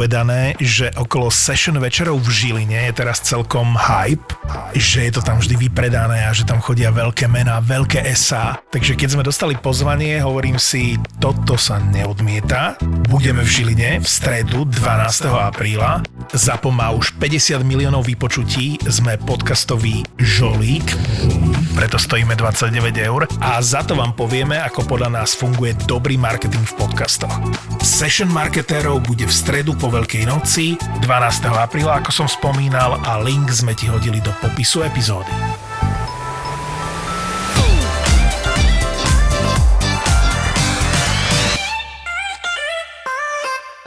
povedané, že okolo session večerov v Žiline je teraz celkom hype, že je to tam vždy vypredané a že tam chodia veľké mená, veľké SA. Takže keď sme dostali pozvanie, hovorím si, toto sa neodmieta. Budeme v Žiline v stredu 12. apríla. Zapo má už 50 miliónov vypočutí, sme podcastový žolík, preto stojíme 29 eur a za to vám povieme, ako podľa nás funguje dobrý marketing v podcastoch. Session marketérov bude v stredu po Veľkej noci 12. apríla, ako som spomínal a link sme ti hodili do popisu epizódy.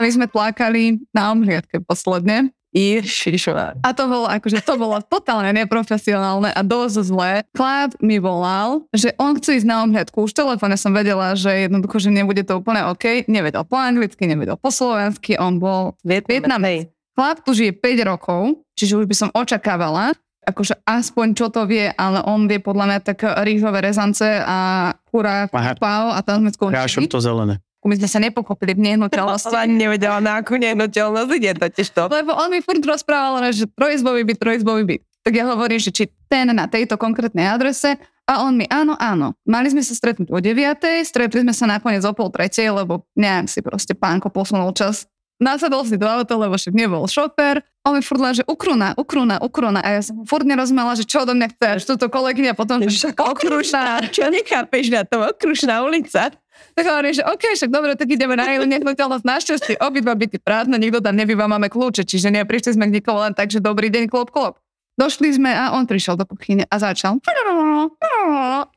My sme tlákali na omhliadke posledne Ježišová. a to bolo akože, to bolo totálne neprofesionálne a dosť zlé. Chlap mi volal, že on chce ísť na omhliadku. Už v telefóne som vedela, že jednoducho, že nebude to úplne OK. Nevedel po anglicky, nevedel po slovensky, on bol Vietnamec. Chlap tu žije 5 rokov, čiže už by som očakávala, akože aspoň čo to vie, ale on vie podľa mňa tak rýžové rezance a kurá, Aha. pau a tam sme skončili. to zelené. My sme sa nepokopili v nehnuteľnosti. Ona nevedela, na akú nehnuteľnosť ide totiž to. Lebo on mi furt rozprával, že trojizbový byt, trojizbový byt. Tak ja hovorím, že či ten na tejto konkrétnej adrese a on mi, áno, áno. Mali sme sa stretnúť o 9. Stretli sme sa nakoniec o pol tretej, lebo nejak si proste pánko posunul čas. Nasadol si do auta, lebo však nebol šofér. On mi furt len, že ukruna, ukruna, ukruna. A ja som furt nerozumela, že čo odo mňa chceš. Túto kolegyňa potom, že okrušná, čo nechápeš na tom, okrušná ulica. Tak hovorím, že OK, však dobre, tak ideme na jednu nehnuteľnosť. Našťastie obidva byty prázdne, nikto tam nebýva, máme kľúče, čiže neprišli sme k nikomu len tak, že dobrý deň, klop, klop. Došli sme a on prišiel do kuchyne a začal.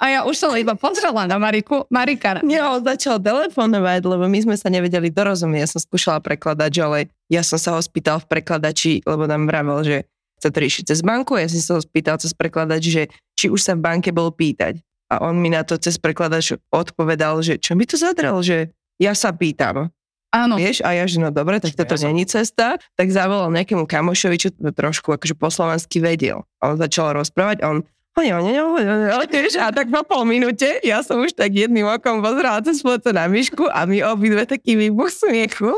A ja už som iba pozrela na Mariku, Marika. Nie, on začal telefonovať, lebo my sme sa nevedeli dorozumieť. Ja som skúšala prekladať, ale ja som sa ho spýtal v prekladači, lebo nám vravel, že chce to riešiť cez banku. Ja som sa ho spýtal cez prekladač, že či už sa v banke bol pýtať. A on mi na to cez prekladač odpovedal, že čo mi to zadrel, že ja sa pýtam. Áno, Vieš, a ja, že no dobre, tak toto Ja není cesta, tak zavolal nejakému kamošovi, čo to trošku akože po slovensky vedel. A on začal rozprávať a on a tak po pol minúte, ja som už tak jedným okom pozerala cez foto na myšku a my obidve taký výbuch smiechu,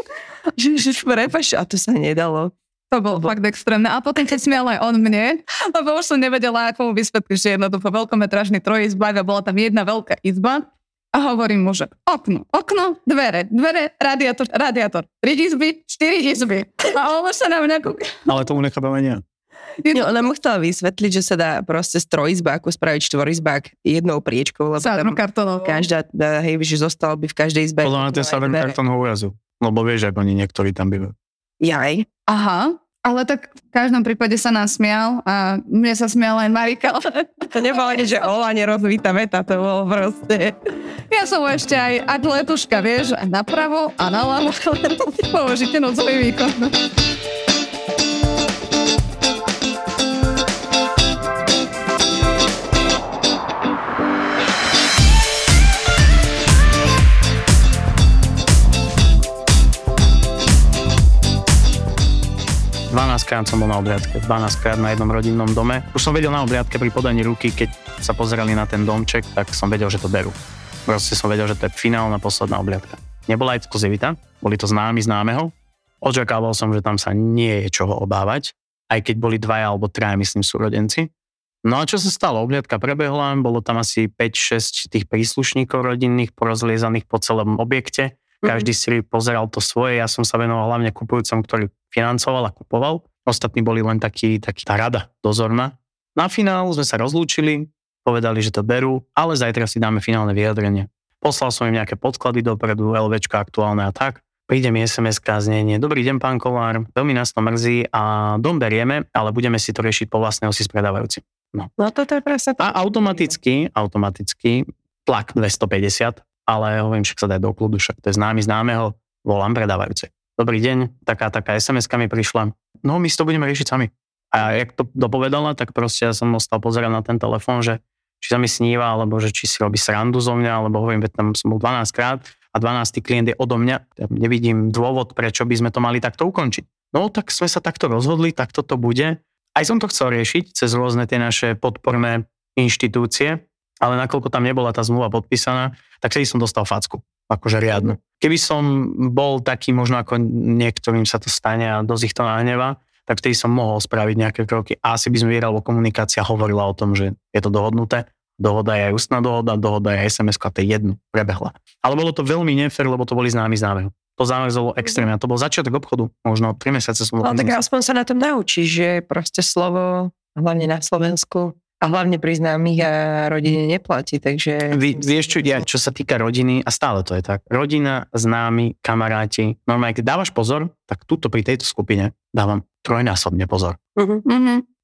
že, že prepaš, a to sa nedalo. To bolo fakt extrémne. A potom keď smial aj on mne, lebo už som nevedela, ako mu vysvetliť, že jednoducho veľkometražný trojizbák a bola tam jedna veľká izba. A hovorím mu, že okno, okno, dvere, dvere, radiátor, radiátor, tri izby, štyri izby. A on sa na mňa kúka. Ale tomu nechápame nie. No, ona mu chcela vysvetliť, že sa dá proste z trojizbáku spraviť štvorizbák jednou priečkou, lebo kartonov. každá, hej, že zostal by v každej izbe. Podľa mňa ten sa aj dvere. kartón ho urazu. Lebo vieš, ako oni niektorí tam bývajú. Jaj. Aha, ale tak v každom prípade sa nám smial a mne sa smiala aj Marika. To nebolo nič, že ola nerozvíta veta, to bolo proste. Ja som ešte aj, ak letuška, vieš, napravo a naľavo, ale použite nocový výkon. Krát som bol na obliadke, 12 krát na jednom rodinnom dome. Už som vedel na obliadke pri podaní ruky, keď sa pozerali na ten domček, tak som vedel, že to berú. Proste som vedel, že to je finálna posledná obliadka. Nebola exkluzivita, boli to známi známeho. Očakával som, že tam sa nie je čoho obávať, aj keď boli dvaja alebo traja, myslím, súrodenci. No a čo sa stalo? Obliadka prebehla, bolo tam asi 5-6 tých príslušníkov rodinných porozliezaných po celom objekte. Každý si pozeral to svoje, ja som sa venoval hlavne kupujúcom, ktorý financoval a kupoval. Ostatní boli len taký, taký tá rada dozorná. Na finál sme sa rozlúčili, povedali, že to berú, ale zajtra si dáme finálne vyjadrenie. Poslal som im nejaké podklady dopredu, LVčka aktuálne a tak. Príde mi SMS-ka znenie. Dobrý deň, pán Kolár, veľmi nás to mrzí a dom berieme, ale budeme si to riešiť po vlastného si s predávajúcim. No toto je presne to. A automaticky, automaticky tlak 250, ale hovorím, však sa dá do kľudu, však to je známy známeho, volám predávajúce. Dobrý deň, taká, taká SMS-ka mi prišla. No, my si to budeme riešiť sami. A jak to dopovedala, tak proste ja som ostal pozerať na ten telefón, že či sa mi sníva, alebo že či si robí srandu zo mňa, alebo hovorím, veď tam som bol 12 krát a 12. klient je odo mňa. Ja nevidím dôvod, prečo by sme to mali takto ukončiť. No, tak sme sa takto rozhodli, tak toto bude. Aj som to chcel riešiť cez rôzne tie naše podporné inštitúcie, ale nakoľko tam nebola tá zmluva podpísaná, tak vtedy som dostal facku, akože riadnu. Keby som bol taký možno ako niektorým sa to stane a dosť ich to nahneva, tak vtedy som mohol spraviť nejaké kroky. A asi by sme videli, lebo komunikácia hovorila o tom, že je to dohodnuté. Dohoda je aj ústna dohoda, dohoda je SMS, a to je jedno, prebehla. Ale bolo to veľmi nefér, lebo to boli známi známeho. To zamrzelo extrémne. A to bol začiatok obchodu. Možno 3 mesiace som bol. No tak aspoň sa na tom naučíš, že proste slovo, hlavne na Slovensku, a hlavne pri známych a rodine neplatí, takže... Vy, vieš čo, ja, čo sa týka rodiny, a stále to je tak, rodina, známi, kamaráti, normálne, keď dávaš pozor, tak túto pri tejto skupine dávam trojnásobne pozor. Uh-huh.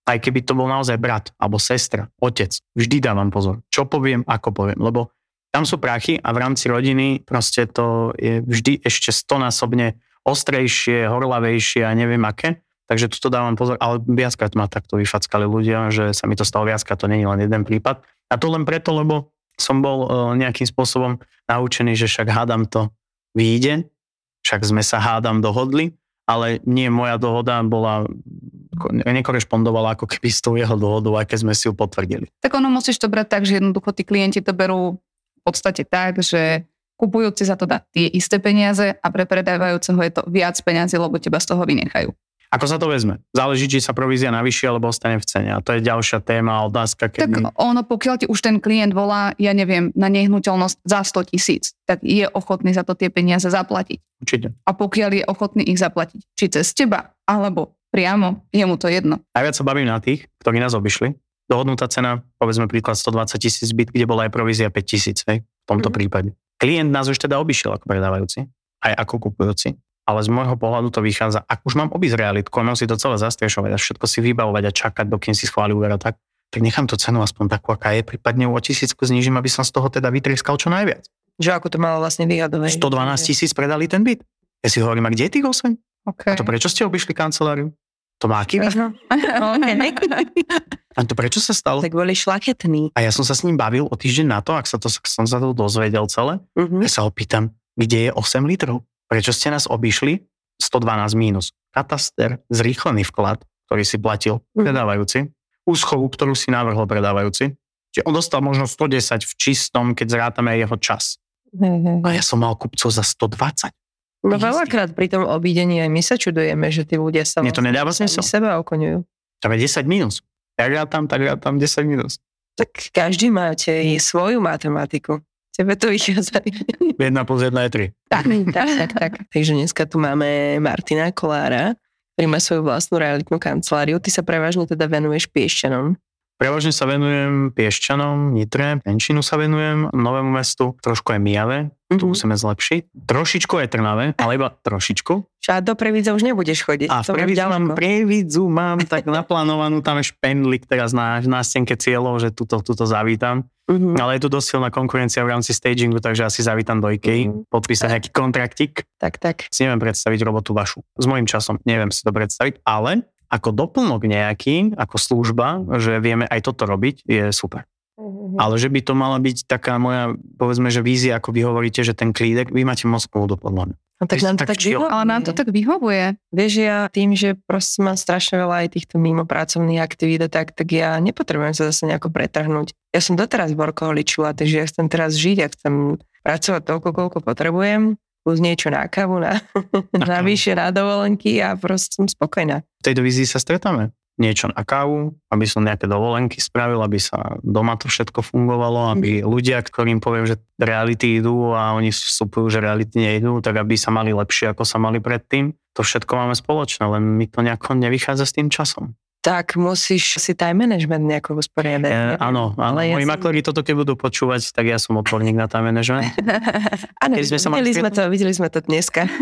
Aj keby to bol naozaj brat, alebo sestra, otec, vždy dávam pozor. Čo poviem, ako poviem, lebo tam sú prachy a v rámci rodiny proste to je vždy ešte stonásobne ostrejšie, horlavejšie a neviem aké. Takže tuto dávam pozor, ale viackrát ma takto vyfackali ľudia, že sa mi to stalo viackrát, to nie je len jeden prípad. A to len preto, lebo som bol uh, nejakým spôsobom naučený, že však hádam to vyjde, však sme sa hádam dohodli, ale nie moja dohoda bola, nekorešpondovala ako keby s tou jeho dohodou, aj keď sme si ju potvrdili. Tak ono musíš to brať tak, že jednoducho tí klienti to berú v podstate tak, že kupujúci za to dá tie isté peniaze a pre predávajúceho je to viac peniazy, lebo teba z toho vynechajú. Ako sa to vezme? Záleží, či sa provízia navýši alebo ostane v cene. A to je ďalšia téma a otázka, Tak kedy... ono, pokiaľ ti už ten klient volá, ja neviem, na nehnuteľnosť za 100 tisíc, tak je ochotný za to tie peniaze zaplatiť. Určite. A pokiaľ je ochotný ich zaplatiť, či cez teba, alebo priamo, je mu to jedno. Najviac sa bavím na tých, ktorí nás obišli. Dohodnutá cena, povedzme príklad 120 tisíc byt, kde bola aj provízia 5 tisíc, v tomto Mhm. prípade. Klient nás už teda obišiel ako predávajúci, aj ako kupujúci. Ale z môjho pohľadu to vychádza, ak už mám obísť realitku mám si to celé zastrešovať a všetko si vybavovať a čakať, dokým si schváli úver a tak, tak nechám to cenu aspoň takú, aká je, prípadne o tisícku znižím, aby som z toho teda vytrieskal čo najviac. Že ako to malo vlastne vyhadovať. 112 tisíc predali ten byt. Ja si hovorím, a kde je tých 8? Okay. A to prečo ste obišli kanceláriu? To má aký význam? A to prečo sa stalo? tak boli šlachetní. A ja som sa s ním bavil o týždeň na to, ak sa to, som sa to dozvedel celé. Uh-huh. Ja sa ho pýtam, kde je 8 litrov? Prečo ste nás obišli? 112 mínus. Kataster, zrýchlený vklad, ktorý si platil Mhm. predávajúci. Úschovu, ktorú si navrhol predávajúci. Čiže on dostal možno 110 v čistom, keď zrátame aj jeho čas. A ja som mal kupcov za 120. No veľakrát pri tom obídení aj my sa čudujeme, že tí ľudia sa Mne to nedáva sami zmysel. seba okoňujú. To je 10 mínus. Tak rátam, tak rátam 10 mínus. Tak každý máte svoju matematiku. Tebe to vychádza. 1 plus 1 je 3. tak, tak, tak, tak. Takže dneska tu máme Martina Kolára, ktorý má svoju vlastnú realitnú kanceláriu. Ty sa prevažne teda venuješ piešťanom. Prevažne sa venujem Piešťanom, Nitre, Penčinu sa venujem, Novému mestu, trošku aj Mijave, tu Mhm. musíme zlepšiť. Trošičku aj Trnave, ale iba trošičku. A do Previdza už nebudeš chodiť. A v Previdzu mám, Previdzu mám tak naplánovanú tam je špendlik teraz na, na stenke cieľov, že tuto, tuto zavítam. Mhm. Ale je tu dosť silná konkurencia v rámci stagingu, takže asi zavítam do IKEA, Mhm. podpísať nejaký kontraktik. Tak, tak. Si neviem predstaviť robotu vašu. S môjim časom neviem si to predstaviť, ale ako doplnok nejaký, ako služba, že vieme aj toto robiť, je super. Ale že by to mala byť taká moja, povedzme, že vízia, ako vy hovoríte, že ten klídek, vy máte moc kľúdu podľa mňa. No, tak nám to tak vyhovuje. Ale nám to tak vyhovuje. Vieš, ja tým, že proste mám strašne veľa aj týchto mimo pracovných aktivít, a tak, tak ja nepotrebujem sa zase nejako pretrhnúť. Ja som doteraz workoholičila, takže ja chcem teraz žiť, ja chcem pracovať toľko, koľko potrebujem, plus niečo na kávu, na, na vyššie, na dovolenky a proste som spokojná. V tejto vízii sa stretáme. Niečo na kávu, aby som nejaké dovolenky spravil, aby sa doma to všetko fungovalo, aby ľudia, ktorým poviem, že reality idú a oni vstupujú, že reality nejdú, tak aby sa mali lepšie, ako sa mali predtým. To všetko máme spoločné, len mi to nejako nevychádza s tým časom. Tak musíš si time management nejako usporiadať. E, áno, áno. Ale ja Moji som- makléri toto keď budú počúvať, tak ja som odborník na time management. Áno, sme sa videli sme to, videli sme to dneska.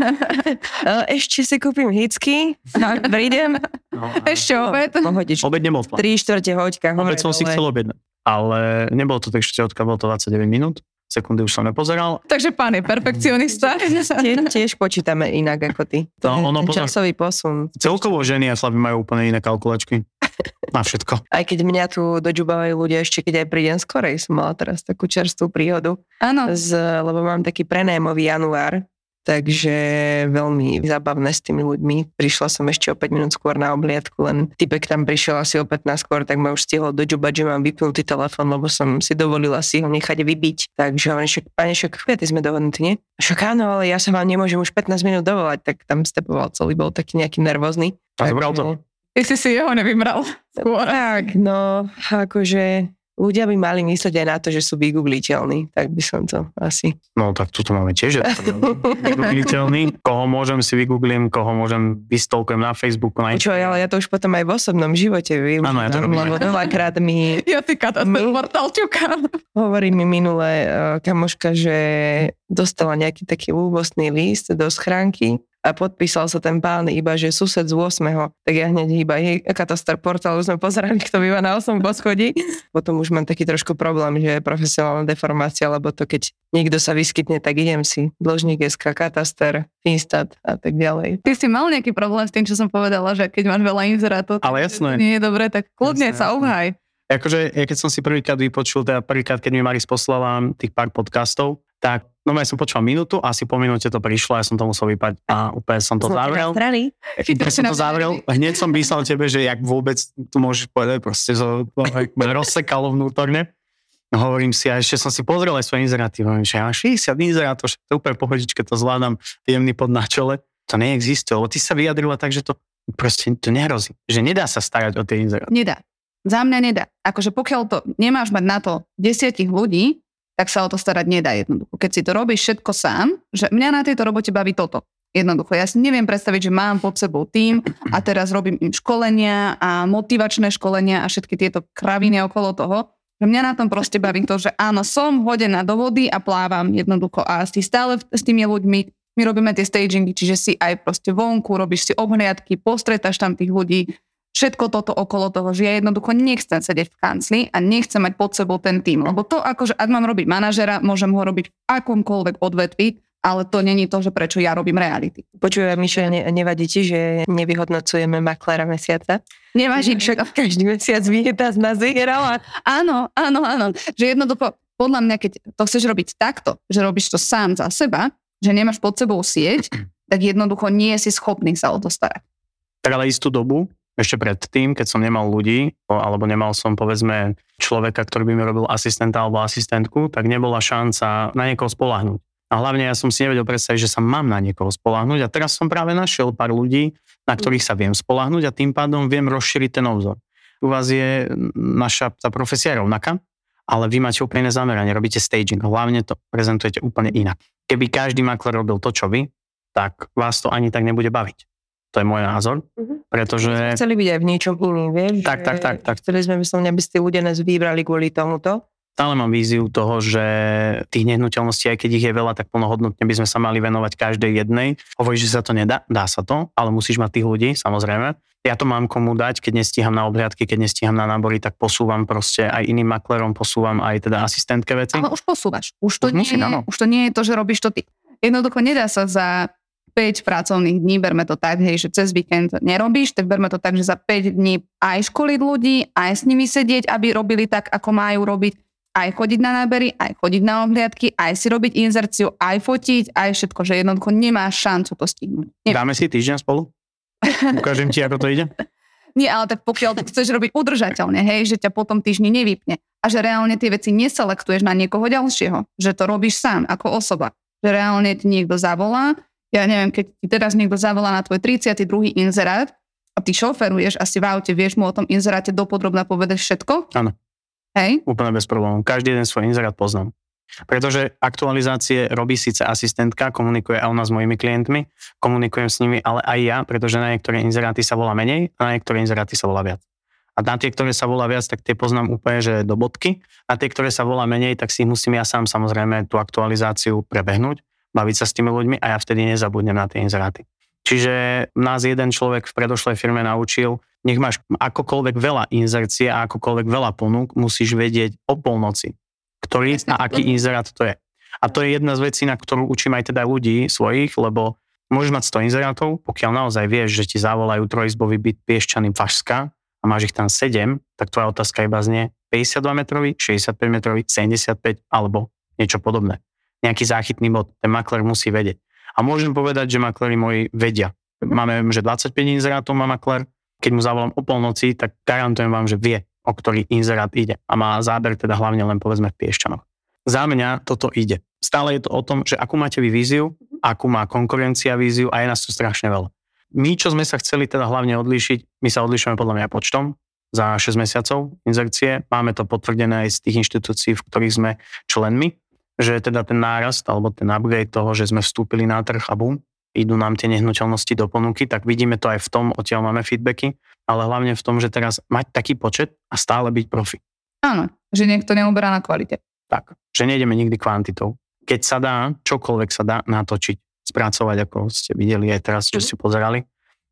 E, Ešte si kúpim hicky, prídem, No, Ešte obed. pohodičku. obed nebol v pláne. 3 štvrte hoďka. Obed som si dole. chcel objednať. Ale nebolo to tak štvrtka, bolo to 29 minút. Sekundy už som nepozeral. Takže pán je perfekcionista. Tie, tiež počítame inak ako ty. To je ono potom- časový posun. Celkovo ženy a chlapi majú úplne iné kalkulačky. Na všetko. Aj keď mňa tu dožubávajú ľudia ešte, keď aj prídem skorej, som mala teraz takú čerstvú príhodu, Áno. z, lebo mám taký prenémový január, takže veľmi zábavné s tými ľuďmi. Prišla som ešte o 5 minút skôr na obliadku, len typek tam prišiel asi o 15 skôr, tak ma už stihol doďubať, že mám vypnutý telefón, lebo som si dovolila si ho nechať vybiť. Takže on však, pane, však kviaty sme dohodnutí, nie? Však áno, ale ja sa vám nemôžem už 15 minút dovolať, tak tam stepoval celý, bol taký nejaký nervózny. A zobral to? Ty si si jeho nevybral skôr. Tak, no, akože ľudia by mali myslieť aj na to, že sú vygoogliteľní, tak by som to asi. No tak tuto máme tiež vygoogliteľný. Koho môžem si vygooglím, koho môžem vystolkujem na Facebooku, na Čo, ale ja to už potom aj v osobnom živote viem. Áno, ja to robím. Lebo veľakrát mi Ja ty portálčuka. hovorí mi minule uh, kamoška, že dostala nejaký taký úbostný list do schránky a podpísal sa ten pán iba, že sused z 8. Tak ja hneď iba jej katastar portálu sme pozerali, kto býva na 8 poschodí. Potom už mám taký trošku problém, že je profesionálna deformácia, lebo to keď niekto sa vyskytne, tak idem si dlžník SK, kataster, Finstat a tak ďalej. Ty si mal nejaký problém s tým, čo som povedala, že keď máš veľa inzerátov, Ale jasné. to nie je dobré, tak kľudne Jasné, sa obhaj. Akože, ja keď som si prvýkrát vypočul, teda prvýkrát, keď mi Maris poslala tých pár podcastov, tak no ja som počúval minútu, asi po minúte to prišlo, ja som to musel vypať a úplne som to zavrel. Keď som to zavrel, hneď som písal tebe, že jak vôbec tu môžeš povedať, proste to rozsekalo vnútorne. No, Hovorím si, a ešte som si pozrel aj svoje inzeráty, hovorím, že ja mám 60 inzerátov, že to úplne pohodičke, to zvládam, jemný pod na čele. To neexistuje, lebo ty sa vyjadrila tak, že to proste to nehrozí, že nedá sa starať o tie inzeráty. Nedá. Za mňa nedá. Akože pokiaľ to nemáš mať na to desiatich ľudí, tak sa o to starať nedá jednoducho. Keď si to robíš všetko sám, že mňa na tejto robote baví toto. Jednoducho, ja si neviem predstaviť, že mám pod sebou tým a teraz robím im školenia a motivačné školenia a všetky tieto kraviny okolo toho. Že mňa na tom proste baví to, že áno, som hodená do vody a plávam jednoducho a si stále s tými ľuďmi. My robíme tie stagingy, čiže si aj proste vonku, robíš si obhliadky, postretáš tam tých ľudí, všetko toto okolo toho, že ja jednoducho nechcem sedieť v kancli a nechcem mať pod sebou ten tým. Lebo to, akože ak mám robiť manažera, môžem ho robiť v akomkoľvek odvetvi, ale to není to, že prečo ja robím reality. Počujem, Mišo, ne, nevadí ti, že nevyhodnocujeme maklera mesiaca? Neváži Však každý mesiac vyjetá z nás vyhrala. Áno, áno, áno. Že jednoducho, podľa mňa, keď to chceš robiť takto, že robíš to sám za seba, že nemáš pod sebou sieť, tak jednoducho nie si schopný sa o to starať. Tak ale istú dobu, ešte predtým, keď som nemal ľudí, alebo nemal som povedzme človeka, ktorý by mi robil asistenta alebo asistentku, tak nebola šanca na niekoho spolahnuť. A hlavne ja som si nevedel predstaviť, že sa mám na niekoho spolahnuť a teraz som práve našiel pár ľudí, na ktorých sa viem spolahnuť a tým pádom viem rozšíriť ten obzor. U vás je naša tá profesia rovnaká, ale vy máte úplne zameranie, robíte staging, hlavne to prezentujete úplne inak. Keby každý makler robil to, čo vy, tak vás to ani tak nebude baviť. To je môj názor, Mhm. pretože Chceli byť aj v niečom iným, vieš? Tak, tak, tak, tak. Chceli sme vyslovene, aby ste ľudia nás vybrali kvôli tomuto. stále mám víziu toho, že tých nehnuteľností, aj keď ich je veľa, tak plnohodnotne by sme sa mali venovať každej jednej. Hovoríš, že sa to nedá? Dá sa to, ale musíš mať tých ľudí, samozrejme. Ja to mám komu dať, keď nestíham na obhliadky, keď nestíham na nábory, tak posúvam proste aj iným maklerom, posúvam aj teda asistentke veci. Ale už posúvaš. Už to, Už nie, musím, áno. už to nie je to, že robíš to ty. Jednoducho nedá sa za 5 pracovných dní, berme to tak, hej, že cez víkend nerobíš, tak berme to tak, že za 5 dní aj školiť ľudí, aj s nimi sedieť, aby robili tak, ako majú robiť, aj chodiť na nábery, aj chodiť na obhliadky, aj si robiť inzerciu, aj fotiť, aj všetko, že jednoducho nemáš šancu to stihnúť. Nie, Dáme si týždeň spolu? Ukážem ti, ako to ide? nie, ale tak pokiaľ to chceš robiť udržateľne, hej, že ťa potom týždni nevypne a že reálne tie veci neselektuješ na niekoho ďalšieho, že to robíš sám ako osoba, že reálne ti niekto zavolá, ja neviem, keď ti teraz niekto zavolá na tvoj 32. inzerát a ty šoferuješ asi v aute, vieš mu o tom inzeráte dopodrobne povedať všetko? Áno. Hej? Úplne bez problémov. Každý jeden svoj inzerát poznám. Pretože aktualizácie robí síce asistentka, komunikuje aj ona s mojimi klientmi, komunikujem s nimi, ale aj ja, pretože na niektoré inzeráty sa volá menej a na niektoré inzeráty sa volá viac. A na tie, ktoré sa volá viac, tak tie poznám úplne, že do bodky. A tie, ktoré sa volá menej, tak si musím ja sám samozrejme tú aktualizáciu prebehnúť, baviť sa s tými ľuďmi a ja vtedy nezabudnem na tie inzeráty. Čiže nás jeden človek v predošlej firme naučil, nech máš akokoľvek veľa inzercie a akokoľvek veľa ponúk, musíš vedieť o polnoci, ktorý a aký inzerát to je. A to je jedna z vecí, na ktorú učím aj teda ľudí svojich, lebo môžeš mať 100 inzerátov, pokiaľ naozaj vieš, že ti zavolajú trojizbový byt Piešťany Fašska a máš ich tam 7, tak tvoja otázka iba znie 52 metrový, 65 metrový, 75 alebo niečo podobné. Nejaký záchytný bod, ten makler musí vedieť. A môžem povedať, že makléri moji vedia. Máme, že 25 inzerátov má maklér, keď mu zavolám o polnoci, tak garantujem vám, že vie, o ktorý inzerát ide. A má záber teda hlavne len povedzme v Piešťanoch. Za mňa toto ide. Stále je to o tom, že akú máte vy víziu, akú má konkurencia víziu a je nás tu strašne veľa. My, čo sme sa chceli teda hlavne odlíšiť, my sa odlišujeme podľa mňa počtom za 6 mesiacov inzercie. Máme to potvrdené aj z tých inštitúcií, v ktorých sme členmi, že teda ten nárast alebo ten upgrade toho, že sme vstúpili na trh a boom, idú nám tie nehnuteľnosti do ponuky, tak vidíme to aj v tom, odtiaľ máme feedbacky, ale hlavne v tom, že teraz mať taký počet a stále byť profi. Áno, že niekto neuberá na kvalite. Tak, že nejdeme nikdy kvantitou. Keď sa dá, čokoľvek sa dá natočiť, spracovať, ako ste videli aj teraz, čo Mhm. ste pozerali.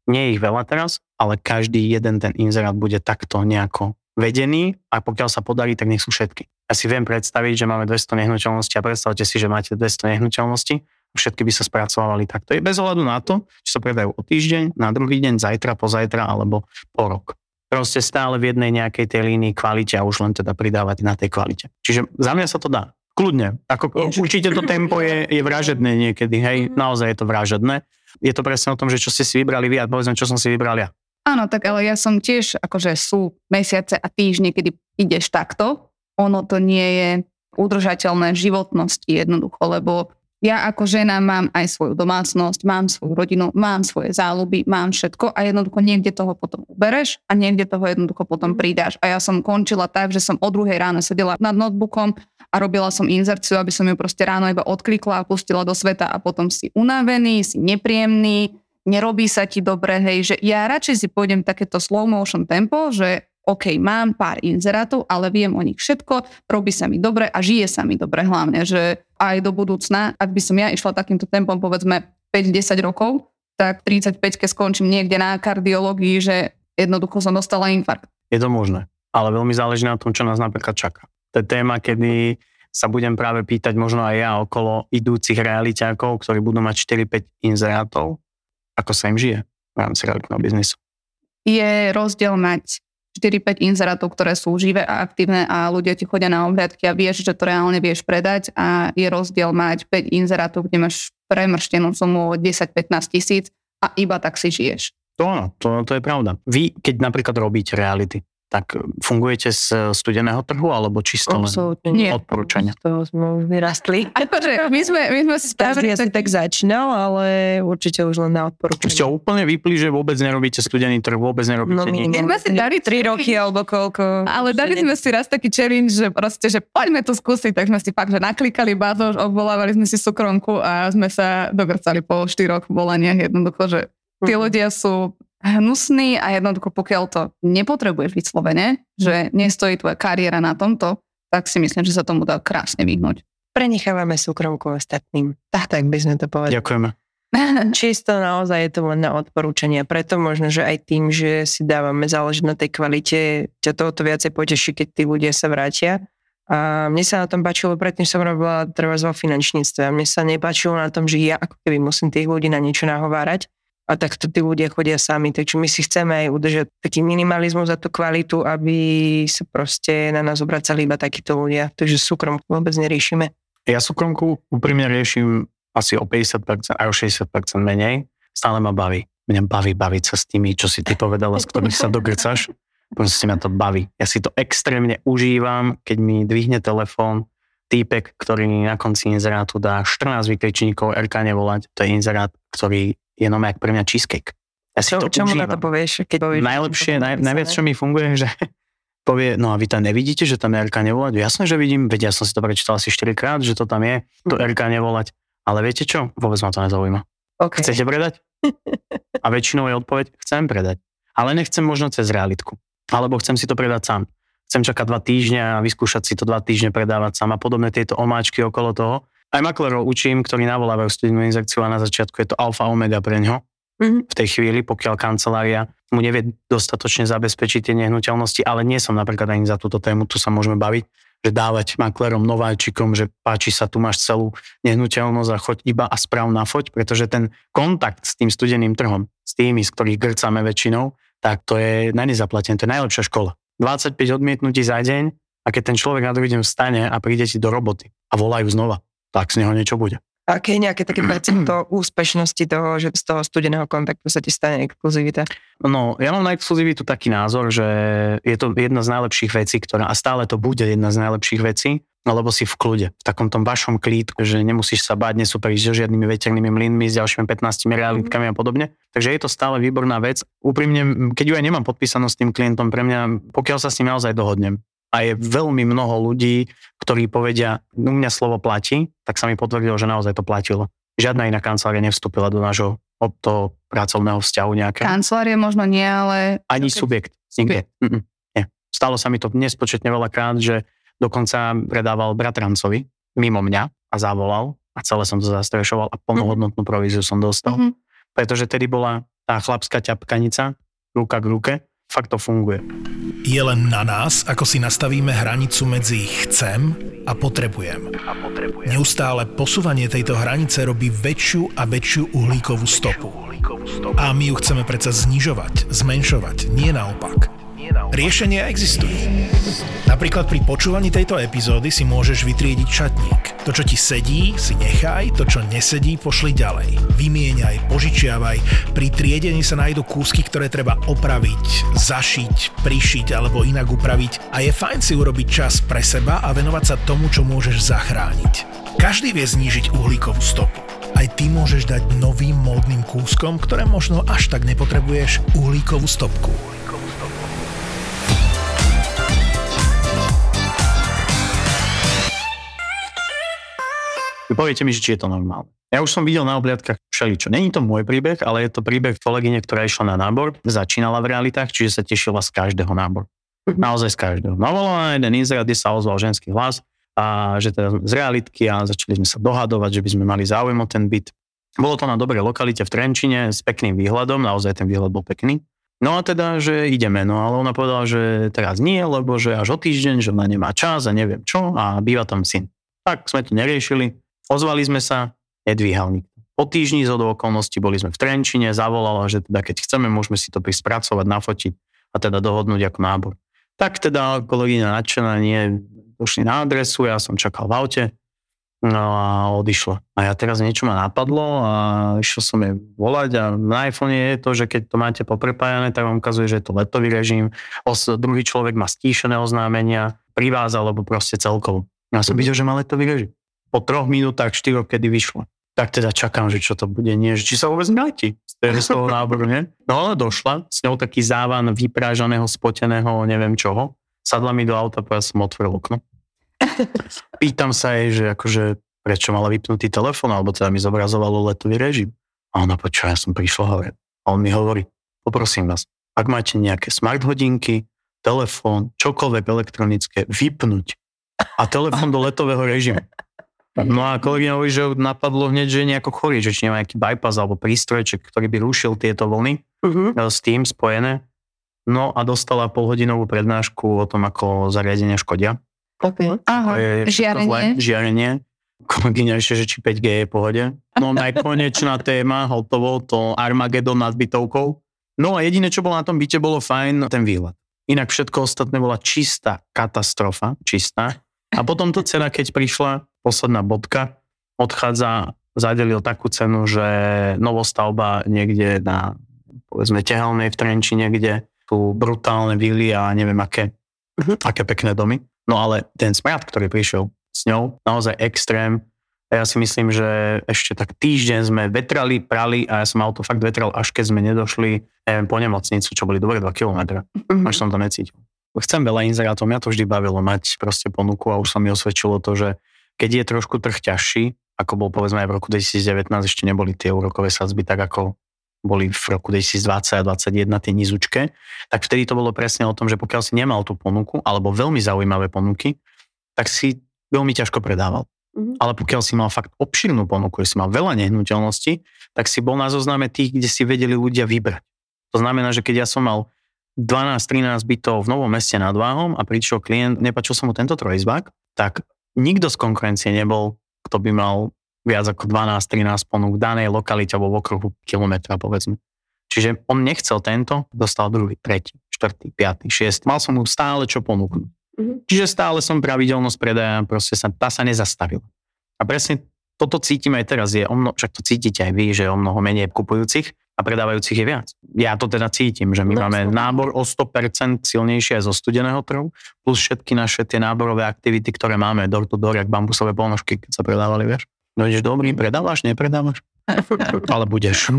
Nie je ich veľa teraz, ale každý jeden ten inzerát bude takto nejako vedený a pokiaľ sa podarí, tak nech sú všetky. Ja si viem predstaviť, že máme 200 nehnuteľností a predstavte si, že máte 200 nehnuteľností a všetky by sa spracovali takto. Je bez ohľadu na to, či sa predajú o týždeň, na druhý deň, zajtra, pozajtra alebo po rok. Proste stále v jednej nejakej tej línii kvalite a už len teda pridávať na tej kvalite. Čiže za mňa sa to dá. Kľudne. Ako, určite to tempo je, je vražedné niekedy, hej, naozaj je to vražedné. Je to presne o tom, že čo ste si vybrali vy a povedzme, čo som si vybral ja. Áno, tak ale ja som tiež, akože sú mesiace a týždne, kedy ideš takto. Ono to nie je udržateľné v životnosti jednoducho, lebo ja ako žena mám aj svoju domácnosť, mám svoju rodinu, mám svoje záľuby, mám všetko a jednoducho niekde toho potom ubereš a niekde toho jednoducho potom pridáš. A ja som končila tak, že som o druhej ráno sedela nad notebookom a robila som inzerciu, aby som ju proste ráno iba odklikla a pustila do sveta a potom si unavený, si nepríjemný, nerobí sa ti dobre, hej, že ja radšej si pôjdem takéto slow motion tempo, že OK, mám pár inzerátov, ale viem o nich všetko, robí sa mi dobre a žije sa mi dobre hlavne, že aj do budúcna, ak by som ja išla takýmto tempom povedzme 5-10 rokov, tak 35 keď skončím niekde na kardiológii, že jednoducho som dostala infarkt. Je to možné, ale veľmi záleží na tom, čo nás napríklad čaká. To je téma, kedy sa budem práve pýtať možno aj ja okolo idúcich realiťákov, ktorí budú mať 4-5 inzerátov, ako sa im žije v rámci realitného biznisu. Je rozdiel mať 4-5 inzerátov, ktoré sú živé a aktívne a ľudia ti chodia na obhľadky a vieš, že to reálne vieš predať a je rozdiel mať 5 inzerátov, kde máš premrštenú sumu 10-15 tisíc a iba tak si žiješ. To to, to je pravda. Vy, keď napríklad robíte reality, tak fungujete z studeného trhu alebo čisto len Nie. odporúčania? Sme už vyrastli. Akože my sme, my sme si spravili asi tak začínal, ale určite už len na Už odporúčanie. ste úplne vypli, že vôbec nerobíte studený trh, vôbec nerobíte No nič. My sme si dali 3 roky alebo koľko. Ale dali sme si raz taký challenge, že proste, že poďme to skúsiť, tak sme si fakt, že naklikali bázoš, obvolávali sme si súkromku a sme sa dogrcali po štyroch volaniach jednoducho, že tí Mhm. ľudia sú hnusní a jednoducho pokiaľ to nepotrebuješ vyslovene, že nestojí tvoja kariéra na tomto, tak si myslím, že sa tomu dá krásne vyhnúť. Prenechávame súkromku ostatným. Tak, tak by sme to povedali. Ďakujeme. Čisto naozaj je to len na odporúčania. Preto možno, že aj tým, že si dávame záležiť na tej kvalite, ťa toto viacej poteší, keď tí ľudia sa vrátia. A mne sa na tom páčilo, predtým som robila treba vo finančníctve. A mne sa nepáčilo na tom, že ja ako keby musím tých ľudí na niečo nahovárať. A takto tí ľudia chodia sami. Takže my si chceme aj udržať taký minimalizmus za tú kvalitu, aby sa proste na nás obracali iba takíto ľudia. Takže súkrom vôbec neriešime. Ja súkromku úprimne riešim asi o 50% aj o 60% menej. Stále ma baví. Mňa baví baviť sa s tými, čo si ty povedala, s ktorých sa dogrcaš. Proste ma to baví. Ja si to extrémne užívam, keď mi dvihne telefón týpek, ktorý na konci inzerátu dá 14 vykričníkov RK nevolať. To je inzerát, ktorý je jak pre mňa cheesecake. Ja si Čo, to čomu na užívam. to povieš? Keď povieš Najlepšie, naj, najviac, čo mi funguje, že povie, no a vy tam nevidíte, že tam je RK nevolať? Jasné, že vidím, veď ja som si to prečítal asi 4 krát, že to tam je, to Mhm. RK nevolať. Ale viete čo? Vôbec ma to nezaujíma. Okay. Chcete predať? A väčšinou je odpoveď, chcem predať. Ale nechcem možno cez realitku. Alebo chcem si to predať sám. Chcem čakať dva týždne a vyskúšať si to dva týždne predávať sám a podobné tieto omáčky okolo toho. Aj maklerov učím, ktorí navolávajú studenú inzekciu a na začiatku je to alfa omega pre ňo Mhm. v tej chvíli, pokiaľ kancelária mu nevie dostatočne zabezpečiť tie nehnuteľnosti, ale nie som napríklad ani za túto tému, tu sa môžeme baviť, že dávať maklerom, nováčikom, že páči sa, tu máš celú nehnuteľnosť a choď iba a správ na foť, pretože ten kontakt s tým studeným trhom, s tými, z ktorých grcame väčšinou, tak to je na nezaplatené, to je najlepšia škola. 25 odmietnutí za deň a keď ten človek na druhý deň vstane a príde ti do roboty a volajú znova, tak z neho niečo bude. A Aké je nejaké také percento úspešnosti toho, že z toho studeného kontaktu sa ti stane exkluzivita? No, ja mám na exkluzivitu taký názor, že je to jedna z najlepších vecí, ktorá, a stále to bude jedna z najlepších vecí, lebo si v kľude, v takom tom vašom klídku, že nemusíš sa báť, nesúperiť so žiadnymi veternými mlynmi, s ďalšími 15 realitkami a podobne. Takže je to stále výborná vec. Úprimne, keď ju aj nemám podpísanú s tým klientom, pre mňa, pokiaľ sa s ním naozaj dohodnem, a je veľmi mnoho ľudí, ktorí povedia, u mňa slovo platí, tak sa mi potvrdilo, že naozaj to platilo. Žiadna iná kancelária nevstúpila do nášho od toho pracovného vzťahu nejaké. Kancelárie možno nie, ale... Ani subjekt. Nikde. Mm-mm. Nie. Stalo sa mi to nespočetne veľakrát, že dokonca predával bratrancovi mimo mňa a zavolal a celé som to zastrešoval a plnohodnotnú províziu som dostal. Mhm. Pretože tedy bola tá chlapská ťapkanica ruka k ruke. Fakt to funguje. Je len na nás, ako si nastavíme hranicu medzi chcem a potrebujem. Neustále posúvanie tejto hranice robí väčšiu a väčšiu uhlíkovú stopu. A my ju chceme predsa znižovať, zmenšovať, nie naopak. Riešenia existujú. Napríklad pri počúvaní tejto epizódy si môžeš vytriediť šatník. To, čo ti sedí, si nechaj, to, čo nesedí, pošli ďalej. Vymieňaj, požičiavaj. Pri triedení sa nájdú kúsky, ktoré treba opraviť, zašiť, prišiť alebo inak upraviť a je fajn si urobiť čas pre seba a venovať sa tomu, čo môžeš zachrániť. Každý vie znížiť uhlíkovú stopu. Aj ty môžeš dať novým módnym kúskom, ktoré možno až tak nepotrebuješ, uhlíkovú stopku. Poviete mi, že či je to normálne. Ja už som videl na obliadkach všeličo. Není to môj príbeh, ale je to príbeh kolegyne, ktorá išla na nábor, začínala v realitách, čiže sa tešila z každého náboru. Naozaj z každého. No volala na jeden inzerát, kde sa ozval ženský hlas a že teda z realitky a začali sme sa dohadovať, že by sme mali záujem o ten byt. Bolo to na dobrej lokalite v Trenčine s pekným výhľadom, naozaj ten výhľad bol pekný. No a teda, že ideme, no ale ona povedala, že teraz nie, lebo že až o týždeň, že ona nemá čas a neviem čo a býva tam syn. Tak sme to neriešili, ozvali sme sa, nedvíhal nikto. Po týždni z okolností boli sme v Trenčine, zavolala, že teda keď chceme, môžeme si to prispracovať, nafotiť a teda dohodnúť ako nábor. Tak teda kolegyňa nadšená nie, došli na adresu, ja som čakal v aute, no a odišla. A ja teraz niečo ma napadlo a išiel som jej volať a na iPhone je to, že keď to máte poprepájané, tak vám ukazuje, že je to letový režim, os, druhý človek má stíšené oznámenia, pri vás alebo proste celkovo. Ja som videl, že má letový režim. Po troch minútach, štyroch, kedy vyšlo. Tak teda čakám, že čo to bude, nie, či sa vôbec vráti z toho- náboru, nie? No ale došla, s ňou taký závan vyprážaného, spoteného, neviem čoho. Sadla mi do auta, povedal som otvoril okno. Pýtam sa jej, že akože prečo mala vypnutý telefón, alebo teda mi zobrazovalo letový režim. A ona počúva, ja som prišla hore. A on mi hovorí, poprosím vás, ak máte nejaké smart hodinky, telefón, čokoľvek elektronické, vypnúť. A telefón do letového režimu. No a kolegyňa hovorí, že napadlo hneď, že je nejako chorý, že či nemá nejaký bypass alebo prístrojček, ktorý by rušil tieto vlny Uh-huh. s tým spojené. No a dostala polhodinovú prednášku o tom, ako zariadenia škodia. Okay. To Aha, je žiarenie. žiarenie. Kolegyňa ešte, že či 5G je v pohode. No najkonečná téma, hotovo, to Armageddon nad bytovkou. No a jediné, čo bolo na tom byte, bolo fajn, ten výlet. Inak všetko ostatné bola čistá katastrofa, čistá. A potom to cena, keď prišla, posledná bodka, odchádza, zadelil takú cenu, že novostavba niekde na, povedzme, Tehelnej v Trenčine, kde sú brutálne vily a neviem aké, Mhm. aké pekné domy. No ale ten smrad, ktorý prišiel s ňou, naozaj extrém. A ja si myslím, že ešte tak týždeň sme vetrali, prali a ja som auto fakt vetral, až keď sme nedošli neviem, po nemocnicu, čo boli dobre 2 km. Mhm. Až som to necítil. Chcem veľa inzerátov, mňa to vždy bavilo mať proste ponuku a už sa mi osvedčilo to, že keď je trošku trh ťažší, ako bol povedzme aj v roku 2019, ešte neboli tie úrokové sadzby tak, ako boli v roku 2020 a 2021 tie nizučké, tak vtedy to bolo presne o tom, že pokiaľ si nemal tú ponuku, alebo veľmi zaujímavé ponuky, tak si veľmi ťažko predával. Mhm. Ale pokiaľ si mal fakt obširnú ponuku, že si mal veľa nehnuteľností, tak si bol na zozname tých, kde si vedeli ľudia vybrať. To znamená, že keď ja som mal 12-13 bytov v Novom meste nad Váhom a prišiel klient, nepačil som mu tento trojizbák, tak nikto z konkurencie nebol, kto by mal viac ako 12-13 ponúk v danej lokalite alebo v okruhu kilometra, povedzme. Čiže on nechcel tento, dostal druhý, tretí, štvrtý, piatý, šiestý. Mal som mu stále čo ponúknuť. Mhm. Čiže stále som pravidelnosť predaja, proste sa, tá sa nezastavila. A presne toto cítim aj teraz, je o mno, však to cítite aj vy, že o mnoho menej kupujúcich a predávajúcich je viac. Ja to teda cítim, že my No, máme nábor o 100% silnejšie aj zo studeného trhu, plus všetky naše tie náborové aktivity, ktoré máme, door to door, jak bambusové ponožky, keď sa predávali, vieš. No ideš dobrý, predávaš, nepredávaš? Ale budeš.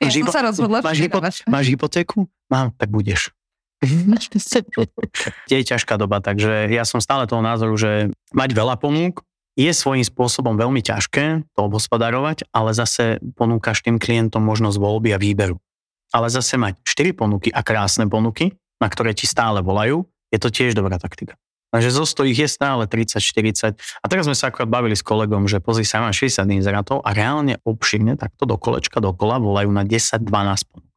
Ja som sa rozhodla, máš, hypo, máš hypotéku? Mám, tak budeš. je ťažká doba, takže ja som stále toho názoru, že mať veľa ponúk je svojím spôsobom veľmi ťažké to obhospodarovať, ale zase ponúkaš tým klientom možnosť voľby a výberu. Ale zase mať 4 ponuky a krásne ponuky, na ktoré ti stále volajú, je to tiež dobrá taktika. Takže zo 100 ich je stále 30-40. A teraz sme sa akorát bavili s kolegom, že pozri sa, mám 60 inzerátov a reálne obširne takto do kolečka dokola volajú na 10-12 ponúk.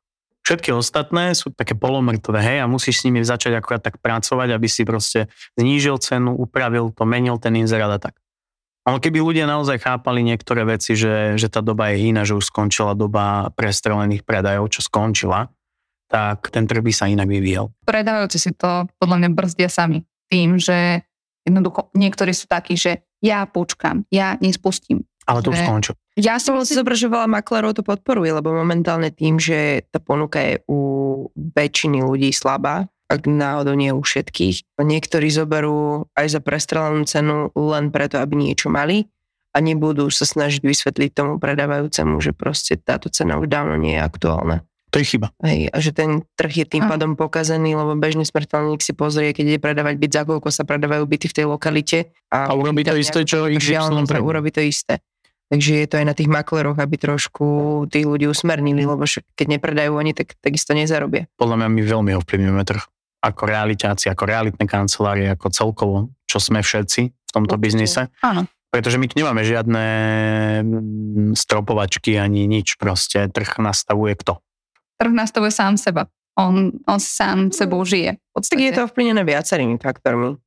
Všetky ostatné sú také polomrtvé, hej, a musíš s nimi začať akorát tak pracovať, aby si proste znížil cenu, upravil to, menil ten inzerát a tak. Ale keby ľudia naozaj chápali niektoré veci, že, že tá doba je iná, že už skončila doba prestrelených predajov, čo skončila, tak ten trh by sa inak vyvíjal. predávajúci si to podľa mňa brzdia sami tým, že jednoducho niektorí sú takí, že ja počkam, ja nespustím. Ale to už Že- skončil. Ja som si zober, že veľa maklerov to podporuje, lebo momentálne tým, že tá ponuka je u väčšiny ľudí slabá, ak náhodou nie u všetkých. Niektorí zoberú aj za prestrelenú cenu len preto, aby niečo mali a nebudú sa snažiť vysvetliť tomu predávajúcemu, že proste táto cena už dávno nie je aktuálna. To je chyba. Hej, a že ten trh je tým Áno. pádom pokazený, lebo bežný smrteľník si pozrie, keď ide predávať byt, za koľko sa predávajú byty v tej lokalite. A urobí to isté, čo sa predá. urobí to isté. Takže je to aj na tých makleroch, aby trošku tých ľudí usmernili, lebo však keď nepredajú oni, tak takisto nezarobia. Podľa mňa my veľmi ovplyvňujeme trh. Ako realitáci, ako realitné kancelárie, ako celkovo, čo sme všetci v tomto Určite. biznise. Áno. Pretože my tu nemáme žiadne mm, stropovačky ani nič. Proste trh nastavuje kto. Trh nastavuje sám seba. On, on sám sebou žije. Tak je to ovplyvnené viacerými faktormi.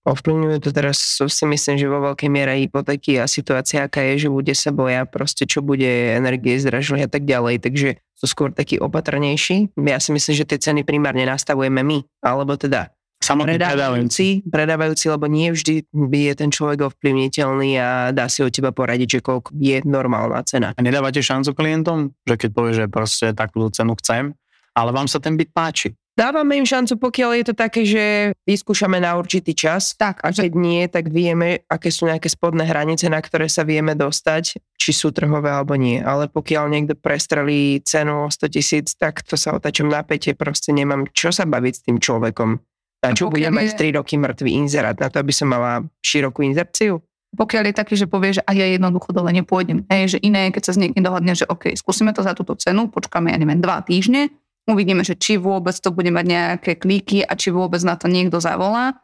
Ovplyvňuje to teraz, si myslím, že vo veľkej miere hypotéky a situácia, aká je, že ľudia sa boja proste, čo bude energie zdražili a tak ďalej, takže sú skôr takí opatrnejší. Ja si myslím, že tie ceny primárne nastavujeme my, alebo teda Samotný predávajúci. predávajúci, lebo nie vždy je ten človek ovplyvniteľný a dá si od teba poradiť, že koľko je normálna cena. A nedávate šancu klientom, že keď povie, že proste takú cenu chcem, ale vám sa ten byt páči. Dávame im šancu, pokiaľ je to také, že vyskúšame na určitý čas. Tak, A keď nie, tak vieme, aké sú nejaké spodné hranice, na ktoré sa vieme dostať, či sú trhové alebo nie. Ale pokiaľ niekto prestrelí cenu o 100 tisíc, tak to sa otačam na pete, proste nemám čo sa baviť s tým človekom. Na čo budem mať je- 3 roky mŕtvý inzerát, na to, aby som mala širokú inzerciu? pokiaľ je taký, že povie, že a ja jednoducho dole nepôjdem. Hej, že iné, keď sa s niekým dohodne, že OK, skúsime to za túto cenu, počkáme, ja neviem, dva týždne, uvidíme, že či vôbec to bude mať nejaké klíky a či vôbec na to niekto zavolá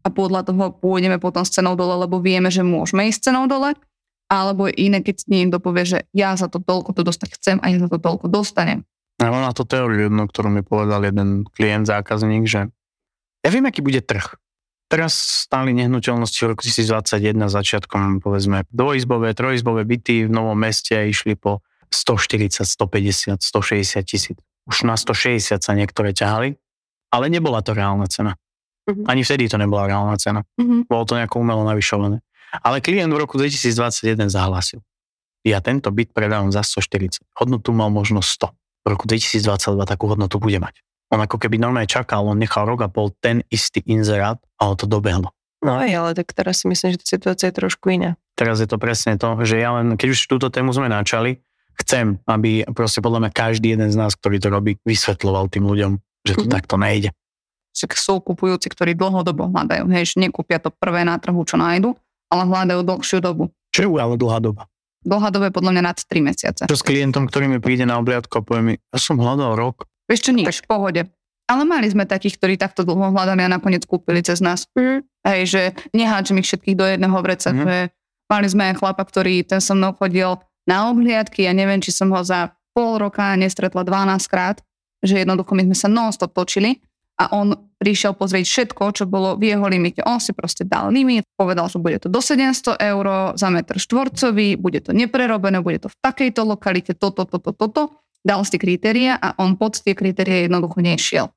a podľa toho pôjdeme potom s cenou dole, lebo vieme, že môžeme ísť cenou dole, alebo iné, keď niekto povie, že ja za to toľko to dostať chcem a ja za to toľko dostanem. Ja mám na to teóriu jednu, ktorú mi povedal jeden klient, zákazník, že ja viem, aký bude trh. Teraz stáli nehnuteľnosti v roku 2021 začiatkom, povedzme, dvojizbové, trojizbové byty v Novom meste išli po 140, 150, 160 tisíc. Už na 160 sa niektoré ťahali, ale nebola to reálna cena. Mhm. Ani vtedy to nebola reálna cena. Mhm. Bolo to nejako umelo navyšované. Ale klient v roku 2021 zahlásil. Ja tento byt predávam za 140. Hodnotu mal možno 100. V roku 2022 takú hodnotu bude mať. On ako keby normálne čakal, on nechal rok a pol ten istý inzerát a on to dobehlo. No aj, ale tak teraz si myslím, že tá situácia je trošku iná. Teraz je to presne to, že ja len, keď už túto tému sme načali, chcem, aby proste podľa mňa každý jeden z nás, ktorý to robí, vysvetloval tým ľuďom, že to Mhm. takto nejde. Však sú kupujúci, ktorí dlhodobo hľadajú. Hej, že nekúpia to prvé na trhu, čo nájdu, ale hľadajú dlhšiu dobu. Čo je ale dlhá doba. Dlhá doba je podľa mňa nad 3 mesiace. Čo s klientom, ktorý mi príde na obliadku a povie mi, ja som hľadal rok, Vieš čo, nič, v pohode. Ale mali sme takých, ktorí takto dlho hľadali a nakoniec kúpili cez nás. Hej, že neháčem ich všetkých do jedného vreca. Mm. Mali sme aj chlapa, ktorý ten so mnou chodil na obhliadky. Ja neviem, či som ho za pol roka nestretla 12 krát. Že jednoducho my sme sa non-stop točili a on prišiel pozrieť všetko, čo bolo v jeho limite. On si proste dal limit, povedal, že bude to do 700 eur za metr štvorcový, bude to neprerobené, bude to v takejto lokalite, toto, toto, toto. Dal si kritéria a on pod tie kritéria jednoducho nešiel.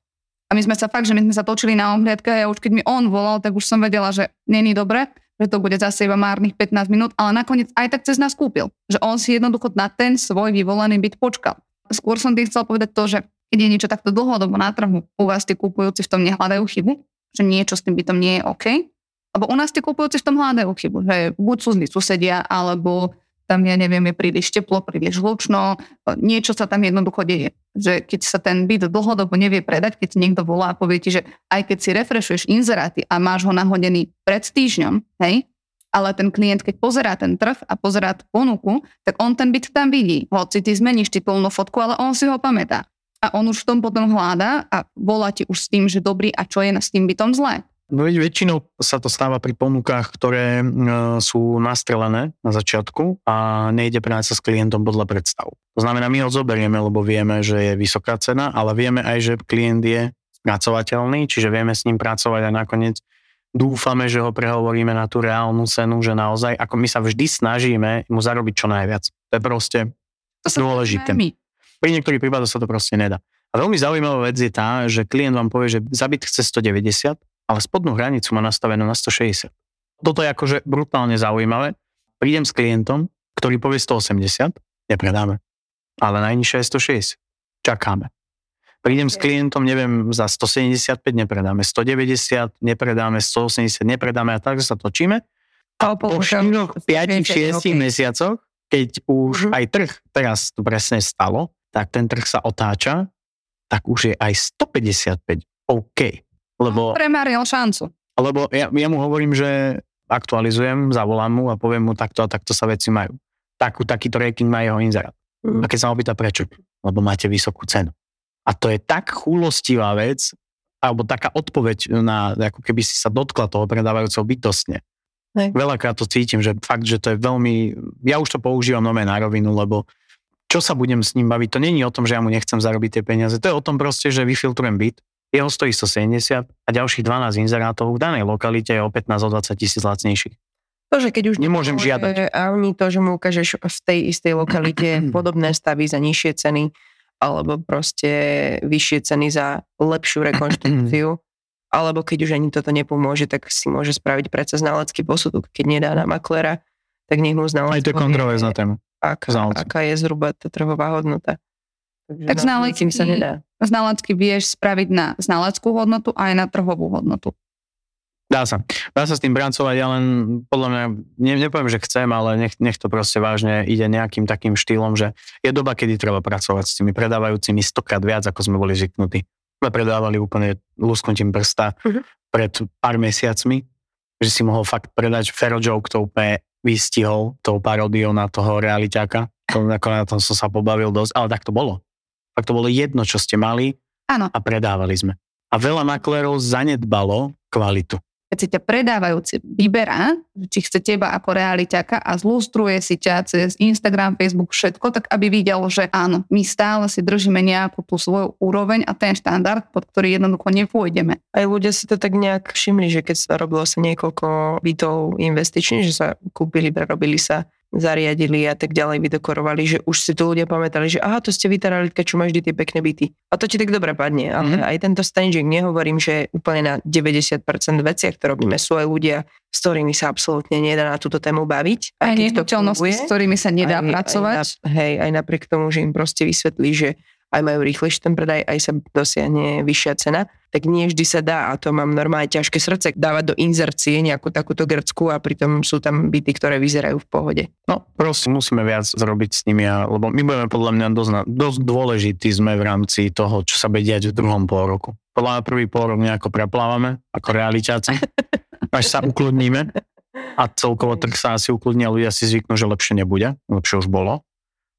A my sme sa fakt, že my sme sa točili na obhliadke a ja už keď mi on volal, tak už som vedela, že není dobre, že to bude zase iba márnych 15 minút, ale nakoniec aj tak cez nás kúpil. Že on si jednoducho na ten svoj vyvolaný byt počkal. Skôr som tým chcel povedať to, že keď je niečo takto dlhodobo na trhu, u vás tí kúpujúci v tom nehľadajú chybu, že niečo s tým bytom nie je OK, lebo u nás tí kúpujúci v tom hľadajú chybu, že buď sú zlí susedia, alebo tam, ja neviem, je príliš teplo, príliš hlučno, niečo sa tam jednoducho deje. Že keď sa ten byt dlhodobo nevie predať, keď niekto volá a povie ti, že aj keď si refreshuješ inzeráty a máš ho nahodený pred týždňom, hej, ale ten klient, keď pozerá ten trh a pozerá tú ponuku, tak on ten byt tam vidí. Hoci ty zmeníš titulnú fotku, ale on si ho pamätá. A on už v tom potom hľadá a volá ti už s tým, že dobrý a čo je s tým bytom zlé. No väčšinou sa to stáva pri ponukách, ktoré e, sú nastrelené na začiatku a nejde práca s klientom podľa predstav. To znamená, my ho zoberieme, lebo vieme, že je vysoká cena, ale vieme aj, že klient je spracovateľný, čiže vieme s ním pracovať a nakoniec dúfame, že ho prehovoríme na tú reálnu cenu, že naozaj, ako my sa vždy snažíme mu zarobiť čo najviac. To je proste To dôležité. Pri niektorých prípadoch sa to proste nedá. A veľmi zaujímavá vec je tá, že klient vám povie, že zabit chce 190, ale spodnú hranicu má nastavenú na 160. Toto je akože brutálne zaujímavé. Prídem s klientom, ktorý povie 180, nepredáme. Ale najnižšia je 160. Čakáme. Prídem s klientom, neviem, za 175 nepredáme, 190 nepredáme, 180 nepredáme a tak sa točíme. A po 4, 5, 6 mesiacoch, keď už Mhm. aj trh teraz to presne stalo, tak ten trh sa otáča, tak už je aj 155 OK. Lebo Premaril šancu. lebo ja, ja mu hovorím, že aktualizujem, zavolám mu a poviem mu takto a takto sa veci majú. Takú, takýto ranking má jeho inzerát. Mhm. A keď sa ma opýta prečo, lebo máte vysokú cenu. A to je tak chúlostivá vec, alebo taká odpoveď na, ako keby si sa dotkla toho predávajúceho bytostne. Hej. Veľakrát to cítim, že fakt, že to je veľmi, ja už to používam nové na rovinu, lebo čo sa budem s ním baviť, to není o tom, že ja mu nechcem zarobiť tie peniaze, to je o tom proste, že vyfiltrujem byt, jeho stojí 170 a ďalších 12 inzerátov v danej lokalite je o 15 o 20 tisíc lacnejších. To, že keď už Nemôžem nepomôže žiadať. Ani to, že mu ukážeš v tej istej lokalite podobné stavy za nižšie ceny, alebo proste vyššie ceny za lepšiu rekonštrukciu, alebo keď už ani toto nepomôže, tak si môže spraviť predsa znalecký posudok. Keď nedá na maklera, tak nech mu znalec Aj to je kontroverzná téma. aká, aká je zhruba tá trhová hodnota. Takže Tak no, znalecký- sa nedá. Znalecky vieš spraviť na znaleckú hodnotu aj na trhovú hodnotu. Dá sa. Dá sa s tým pracovať, ja len podľa mňa, ne, nepoviem, že chcem, ale nech, nech to proste vážne ide nejakým takým štýlom, že je doba, kedy treba pracovať s tými predávajúcimi stokrát viac, ako sme boli zvyknutí. Sme predávali úplne lusknutím prsta Mhm. pred pár mesiacmi, že si mohol fakt predať Fero Joke, to úplne vystihol tou paródiou na toho realiťáka. To, ako na tom som sa pobavil dosť, ale tak to bolo. Tak to bolo jedno, čo ste mali Áno, a predávali sme. A veľa maklérov zanedbalo kvalitu. keď si ťa predávajúci vyberá, či chce teba ako realiťaka a zlustruje si ťa cez Instagram, Facebook, všetko, tak aby videl, že áno, my stále si držíme nejakú tú svoju úroveň a ten štandard, pod ktorý jednoducho nepôjdeme. Aj ľudia si to tak nejak všimli, že keď sa robilo sa niekoľko bytov investičných, že sa kúpili, prerobili sa, zariadili a tak ďalej, vydekorovali, že už si to ľudia pamätali, že aha, to ste vytarali, čo má vždy tie pekné byty. A to ti tak dobre padne. Ale Mhm. aj tento staging nehovorím, že úplne na 90% veciach, ktoré robíme, sú aj ľudia, s ktorými sa absolútne nedá na túto tému baviť. Aj nehnuteľnosti, s ktorými sa nedá aj, pracovať. Aj na, hej, aj napriek tomu, že im proste vysvetlí, že aj majú rýchlejší ten predaj, aj sa dosiahne vyššia cena, tak nie vždy sa dá a to mám normálne ťažké srdce dávať do inzercie nejakú takúto grcku a pritom sú tam byty, ktoré vyzerajú v pohode. No, proste musíme viac zrobiť s nimi, a, lebo my budeme podľa mňa dosť, dosť dôležití sme v rámci toho, čo sa bude diať v druhom pol roku. Podľa mňa prvý pol rok nejako preplávame, ako realiťáci, až sa ukludníme a celkovo trh sa asi ukludní a ľudia si zvyknú, že lepšie nebude, lepšie už bolo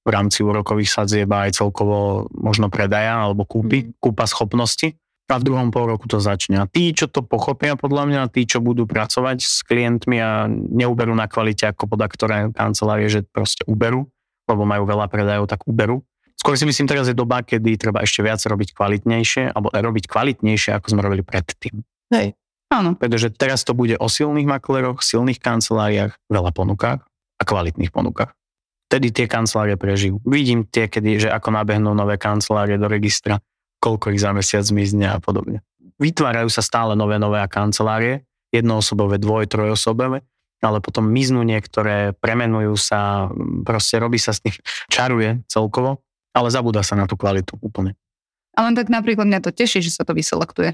v rámci úrokových sadzieb a aj celkovo možno predaja alebo kúpy, kúpa schopnosti. A v druhom pol roku to začne. A tí, čo to pochopia, podľa mňa, tí, čo budú pracovať s klientmi a neuberú na kvalite ako poda ktoré kancelárie, že proste uberú, lebo majú veľa predajov, tak uberú. Skôr si myslím, teraz je doba, kedy treba ešte viac robiť kvalitnejšie, alebo robiť kvalitnejšie, ako sme robili predtým. Hej. Áno, Pretože teraz to bude o silných makleroch, silných kanceláriách, veľa ponukách a kvalitných ponukách. Vtedy tie kancelárie prežijú. Vidím tie, kedy, že ako nabehnú nové kancelárie do registra, koľko ich za mesiac zmizne a podobne. Vytvárajú sa stále nové, nové kancelárie, jednoosobové, dvoj, trojosobové ale potom miznú niektoré, premenujú sa, proste robí sa s nich, čaruje celkovo, ale zabúda sa na tú kvalitu úplne. Ale tak napríklad mňa to teší, že sa to vyselektuje.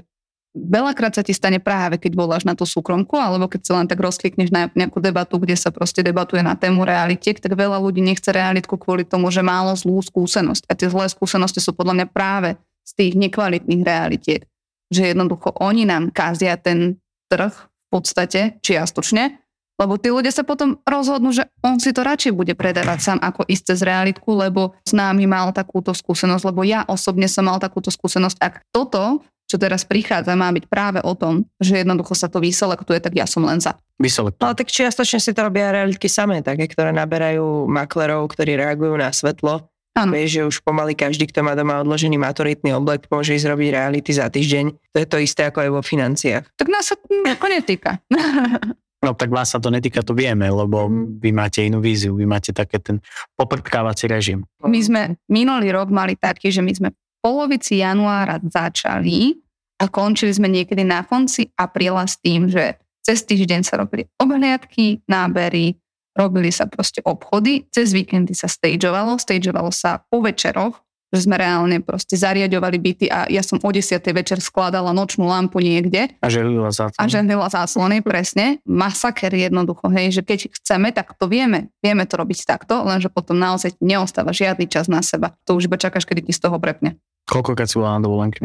Veľakrát sa ti stane práve, keď voláš na tú súkromku, alebo keď sa len tak rozklikneš na nejakú debatu, kde sa proste debatuje na tému realitiek, tak veľa ľudí nechce realitku kvôli tomu, že málo zlú skúsenosť. A tie zlé skúsenosti sú podľa mňa práve z tých nekvalitných realitiek. Že jednoducho oni nám kazia ten trh v podstate čiastočne, lebo tí ľudia sa potom rozhodnú, že on si to radšej bude predávať sám ako ísť cez realitku, lebo s námi mal takúto skúsenosť, lebo ja osobne som mal takúto skúsenosť. Ak toto čo teraz prichádza, má byť práve o tom, že jednoducho sa to vyselektuje, tak ja som len za. Vyselektuje. Ale tak čiastočne si to robia realitky samé, také, ktoré naberajú maklerov, ktorí reagujú na svetlo. Áno. Vieš, že už pomaly každý, kto má doma odložený maturitný oblek, môže ísť robiť reality za týždeň. To je to isté ako aj vo financiách. Tak nás sa to ako netýka. No tak vás sa to netýka, to vieme, lebo Mhm. vy máte inú víziu, vy máte také ten poprtkávací režim. My sme minulý rok mali taký, že my sme v polovici januára začali a končili sme niekedy na konci apríla s tým, že cez týždeň sa robili obhliadky, nábery, robili sa proste obchody, cez víkendy sa stageovalo, stageovalo sa po večeroch, že sme reálne proste zariadovali byty a ja som o 10. večer skladala nočnú lampu niekde A že ľudila za a žendila záslony, presne. Masaker jednoducho, hej, že keď chceme, tak to vieme. Vieme to robiť takto, lenže potom naozaj neostáva žiadny čas na seba. To už iba čakáš, kedy ti z toho prepne. Koľkokrát si bola na dovolenke?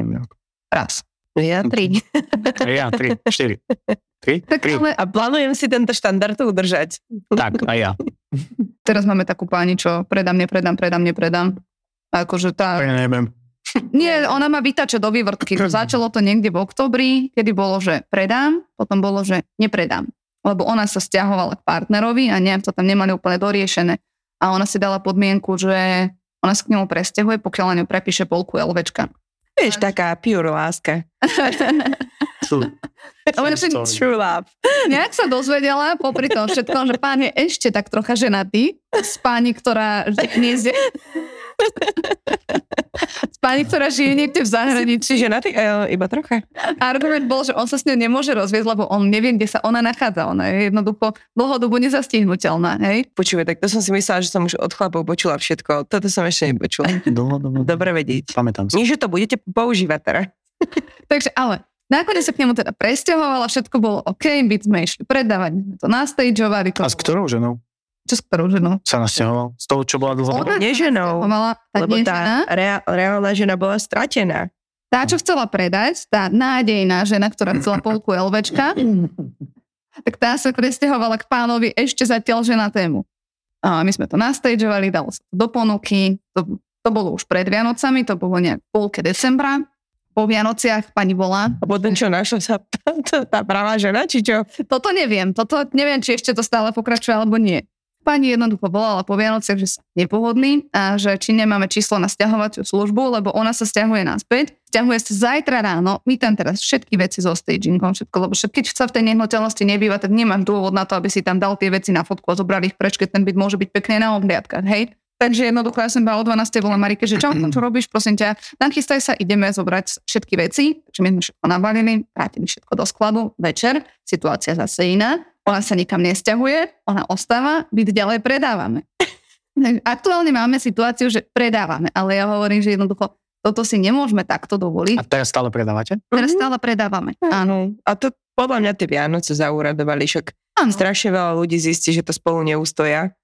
Raz. Ja tri. Ja, tri, štyri. Tri? Tak Tri. ale A plánujem si tento štandard udržať. Tak, a ja. teraz máme takú páni, čo predám, nepredám, predám, nepredám. A akože tá... Ja neviem. Nie, ona má vytače do vývrtky. Začalo to niekde v oktobri, kedy bolo, že predám, potom bolo, že nepredám. Lebo ona sa stiahovala k partnerovi a nejak to tam nemali úplne doriešené. A ona si dala podmienku, že ona sa k nemu presťahuje, pokiaľ na ňu prepíše polku LVčka. Vieš, taká pure láska. Sorry. True love. nejak sa dozvedela, popri tom všetkom, že pán je ešte tak trocha ženatý s pani, ktorá. S pani, ktorá žije niekde v zahraničí. Čiže na ty, e, iba trocha. Argument bol, že on sa s ňou nemôže rozviesť, lebo on nevie, kde sa ona nachádza. Ona je jednoducho dlhodobo nezastihnutelná. Hej? Počúvaj, tak to som si myslela, že som už od chlapov počula všetko. Toto som ešte nepočula. Dlho, dlho. Dobre vedieť. Pamätám si. Nie, že to budete používať teraz. Takže ale nakoniec sa k nemu teda presťahovala, všetko bolo OK, byt sme išli predávať, sme to nastageovali. To A s ktorou ženou Čo s ktorou ženou? sa nasťahoval? Z toho, čo bola dlho? Ona- Nie ženou. Mala, tá, Lebo tá rea- reálna žena bola stratená. tá, čo chcela predať, tá nádejná žena, ktorá chcela polku LVčka, tak tá sa presťahovala k pánovi ešte zatiaľ ženatému. A my sme to nastageovali, dalo sa to do ponuky, to, to bolo už pred Vianocami, to bolo nejak polke decembra. Po Vianociach pani volá. A potom čo, našla sa tá, tá pravá žena, či čo? Toto neviem, toto neviem, či ešte to stále pokračuje alebo nie. Pani jednoducho volala po Vianociach, že sa nepohodlí a že či nemáme číslo na stiahovaciu službu, lebo ona sa stiahuje naspäť. Stiahuje sa zajtra ráno, my tam teraz všetky veci so stagingom, všetko, lebo však keď sa v tej nehnuteľnosti nebýva, tak nemáš dôvod na to, aby si tam dal tie veci na fotku a zobrali ich preč, keď ten byt môže byť pekne na obhliadkach, hej? Takže jednoducho ja som iba o 12. volám Marike, že čo, čo robíš, prosím ťa, nachystaj sa, ideme zobrať všetky veci. Takže my sme všetko nabalili, vrátili všetko do skladu, večer, situácia zase iná. Ona sa nikam nesťahuje, ona ostáva, byt ďalej predávame. Aktuálne máme situáciu, že predávame, ale ja hovorím, že jednoducho toto si nemôžeme takto dovoliť. A teraz stále predávate? Teraz stále predávame. Áno. A to podľa mňa tie Vianoce zauradovali, však Áno. strašne veľa ľudí zistí, že to spolu neustoja.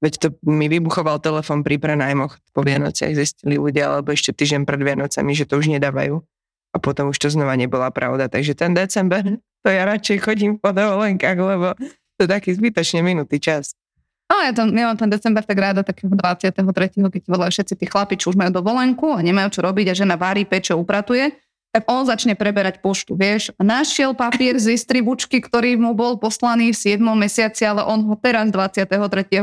Veď to mi vybuchoval telefon pri prenajmoch po Vianociach, zistili ľudia, alebo ešte týždeň pred Vianocami, že to už nedávajú. A potom už to znova nebola pravda. Takže ten december, to ja radšej chodím po dovolenkách, lebo to je taký zbytočne minutý čas. No ja, tam, ja mám ten december tak ráda takého 23. keď volajú všetci tí chlapi, čo už majú dovolenku a nemajú čo robiť a žena varí, peče, upratuje, tak on začne preberať poštu, vieš. A našiel papier z distribučky, ktorý mu bol poslaný v 7. mesiaci, ale on ho teraz 23.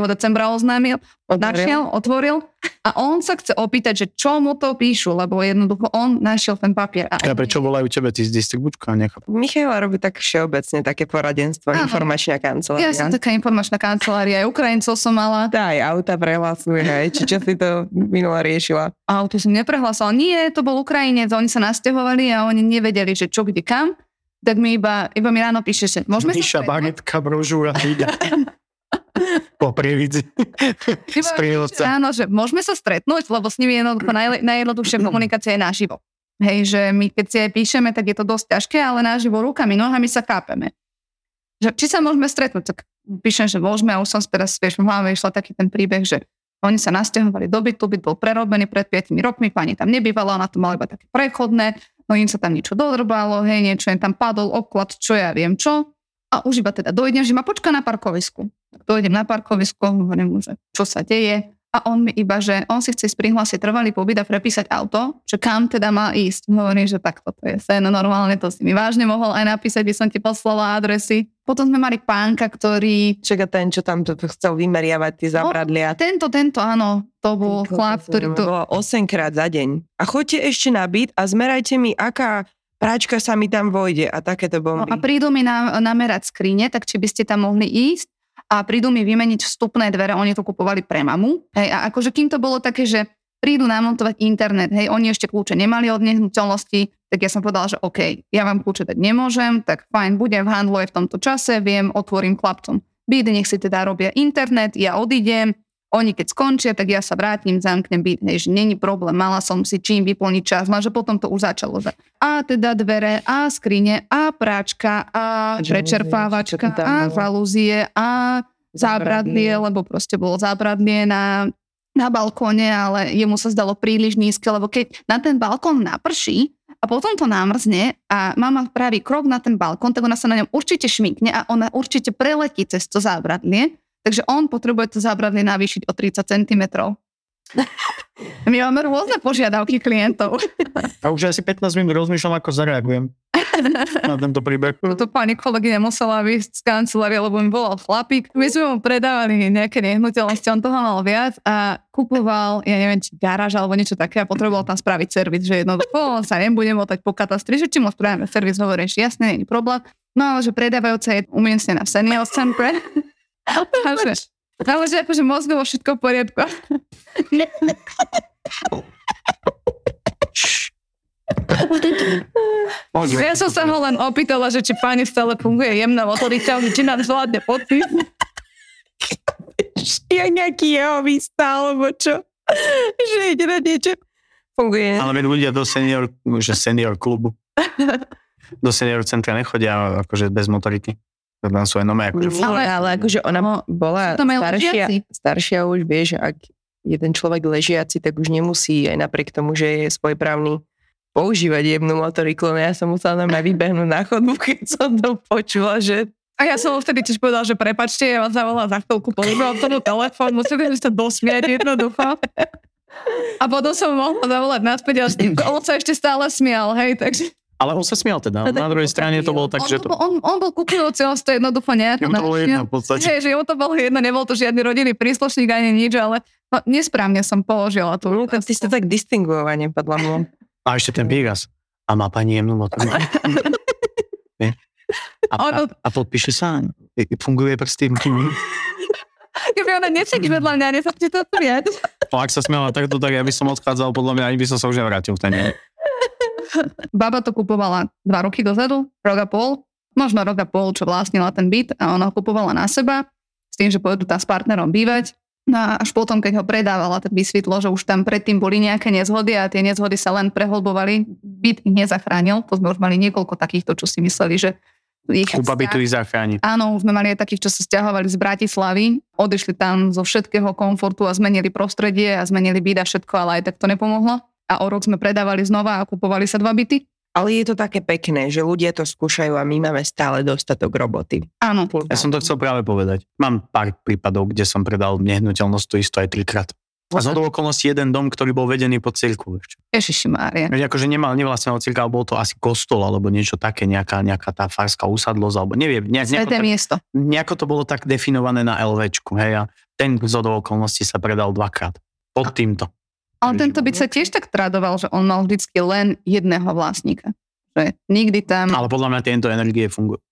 decembra oznámil, našiel, otvoril a on sa chce opýtať, že čo mu to píšu, lebo jednoducho on našiel ten papier. A A prečo volajú tebe tí z distribučka? Nechápem. Michaela robí tak všeobecne také poradenstvo, Áno. informačná kancelária. Ja som taká informačná kancelária, aj Ukrajincov som mala. Tá aj auta prehlasuje, hej. Či čo si to minula riešila? A to som neprehlásala. Nie, to bol Ukrajinec, oni sa nasťahovali a oni nevedeli, že čo, kde, kam. tak mi iba, iba mi ráno píše, že môžeme Miša, bagetka, brožúra. po prievidzi. Áno, že môžeme sa stretnúť, lebo s nimi jednoducho najle, najjednoduchšia komunikácia je naživo. Hej, že my keď si aj píšeme, tak je to dosť ťažké, ale naživo rukami, nohami sa kápeme. Že, či sa môžeme stretnúť, tak píšem, že môžeme a už som teraz, vieš, v hlave išla taký ten príbeh, že oni sa nasťahovali do bytu, byt bol prerobený pred 5 rokmi, pani tam nebývala, ona to mala iba také prechodné, no im sa tam niečo dodrbalo, hej, niečo im tam padol obklad, čo ja viem čo. A už iba teda dojdem, že ma počká na parkovisku. Dojdem na parkovisko, hovorím mu, že čo sa deje. A on mi iba, že on si chce prihlásiť trvalý pobyt a prepísať auto, že kam teda má ísť. Hovorím, že tak toto je sen, normálne to si mi vážne mohol aj napísať, by som ti poslala adresy. Potom sme mali pánka, ktorý Čaká ten, čo tam chcel vymeriavať tie zabradlia. tento, tento, áno, to bol chlap, ktorý to... Bolo 8 krát za deň. A choďte ešte na byt a zmerajte mi, aká práčka sa mi tam vojde a takéto No bomby. a prídu mi na, namerať skrine, tak či by ste tam mohli ísť a prídu mi vymeniť vstupné dvere, oni to kupovali pre mamu. Hej, a akože kým to bolo také, že prídu namontovať internet, hej, oni ešte kľúče nemali od nehnuteľnosti, tak ja som povedala, že OK, ja vám kľúče dať nemôžem, tak fajn, budem v handlu aj v tomto čase, viem, otvorím chlapcom byt, nech si teda robia internet, ja odídem, oni keď skončia, tak ja sa vrátim, zamknem byt, hej, že není problém, mala som si čím vyplniť čas, lenže potom to už začalo, a teda dvere, a skrine, a práčka, a prečerpávačka, a žalúzie, a zábradlie, lebo proste bolo zábradlie na, na balkóne, ale jemu sa zdalo príliš nízke, lebo keď na ten balkón naprší a potom to námrzne a mama praví krok na ten balkón, tak ona sa na ňom určite šmikne a ona určite preletí cez to zábradlie, takže on potrebuje to zábradlie navýšiť o 30 cm. My máme rôzne požiadavky klientov. A už asi 15 minút rozmýšľam, ako zareagujem na tento príbeh. Toto pani kolegyňa musela výjsť z kancelárie, lebo mi volal chlapík. My sme mu predávali nejaké nehnuteľnosti, on toho mal viac a kupoval, ja neviem, či garáž alebo niečo také a potreboval tam spraviť servis, že jednoducho sa nebude motať po katastri, že či mu spravíme servis, hovorím, že jasne, nie je problém. No ale že predávajúca je umiestnená v senior center. Takže, ale že akože mozgovo všetko v poriadku. Ja som sa ho len opýtala, že či pani stále funguje jemná motorika, či nám zvládne podpis. Je nejaký jeho výsta, alebo čo? že ide na niečo. Funguje. Ale veď ľudia do senior, že senior klubu, do senior centra nechodia akože bez motoriky. To Tam sú aj nové akože Nie, ale, ale akože ona bola staršia, ležiaci. staršia už vie, že ak je ten človek ležiaci, tak už nemusí aj napriek tomu, že je svojprávny používať jemnú motoriku, no ja som musela na vybehnúť na chodbu, keď som to počula, že A ja som mu vtedy tiež povedala, že prepačte, ja vás zavolám za chvíľku, pozriem tomu telefón, musíte sa dosmiať jednoducho. A potom som mohla zavolať naspäť a on sa ešte stále smial, hej, takže Ale on sa smial teda. Na druhej strane to bolo tak, on, že to, to... on, on bol kupujúci, on to jednoducho nejako Jemu to bolo jedno v podstate. Hej, že jemu to bolo jedno, nebol to žiadny rodinný príslušník ani nič, ale no, nesprávne som položila tú. no, ty ste tak distinguovane, podľa mňa. A ešte ten výraz. A má pani jemnú. Vie? a, a, a podpíše sa. Funguje prsty. Keby ona nesedí vedľa mňa, nezačne to smiať. No, ak sa smiala takto, tak ja by som odchádzal, podľa mňa ani by som sa už nevrátil v ten. Baba to kupovala dva roky dozadu, rok a pol, možno rok a pol, čo vlastnila ten byt a ona ho kupovala na seba, s tým, že pôjdu tam s partnerom bývať. No a až potom, keď ho predávala, tak vysvetlo, že už tam predtým boli nejaké nezhody a tie nezhody sa len prehlbovali. Byt ich nezachránil, to sme už mali niekoľko takýchto, čo si mysleli, že ich Kúpa by tu ich zachrániť. Áno, už sme mali aj takých, čo sa stiahovali z Bratislavy, odišli tam zo všetkého komfortu a zmenili prostredie a zmenili byt a všetko, ale aj tak to nepomohlo. A o rok sme predávali znova a kupovali sa dva byty. Ale je to také pekné, že ľudia to skúšajú a my máme stále dostatok roboty. Áno, Ja som to chcel práve povedať. Mám pár prípadov, kde som predal nehnuteľnosť to isto aj trikrát. A z okolností jeden dom, ktorý bol vedený pod cirkvu ešte. Ježiši Mária. Veď akože nemal nevlastného cirka, ale bol to asi kostol alebo niečo také, nejaká, nejaká tá farská usadlosť, alebo neviem, nejak, nejako, Sveté miesto. nejako to bolo tak definované na LVčku, hej, a ten z okolností sa predal dvakrát. Pod týmto. Ale tento byt sa tiež tak tradoval, že on mal vždycky len jedného vlastníka. Že nikdy tam... Ale podľa mňa tieto energie fungujú.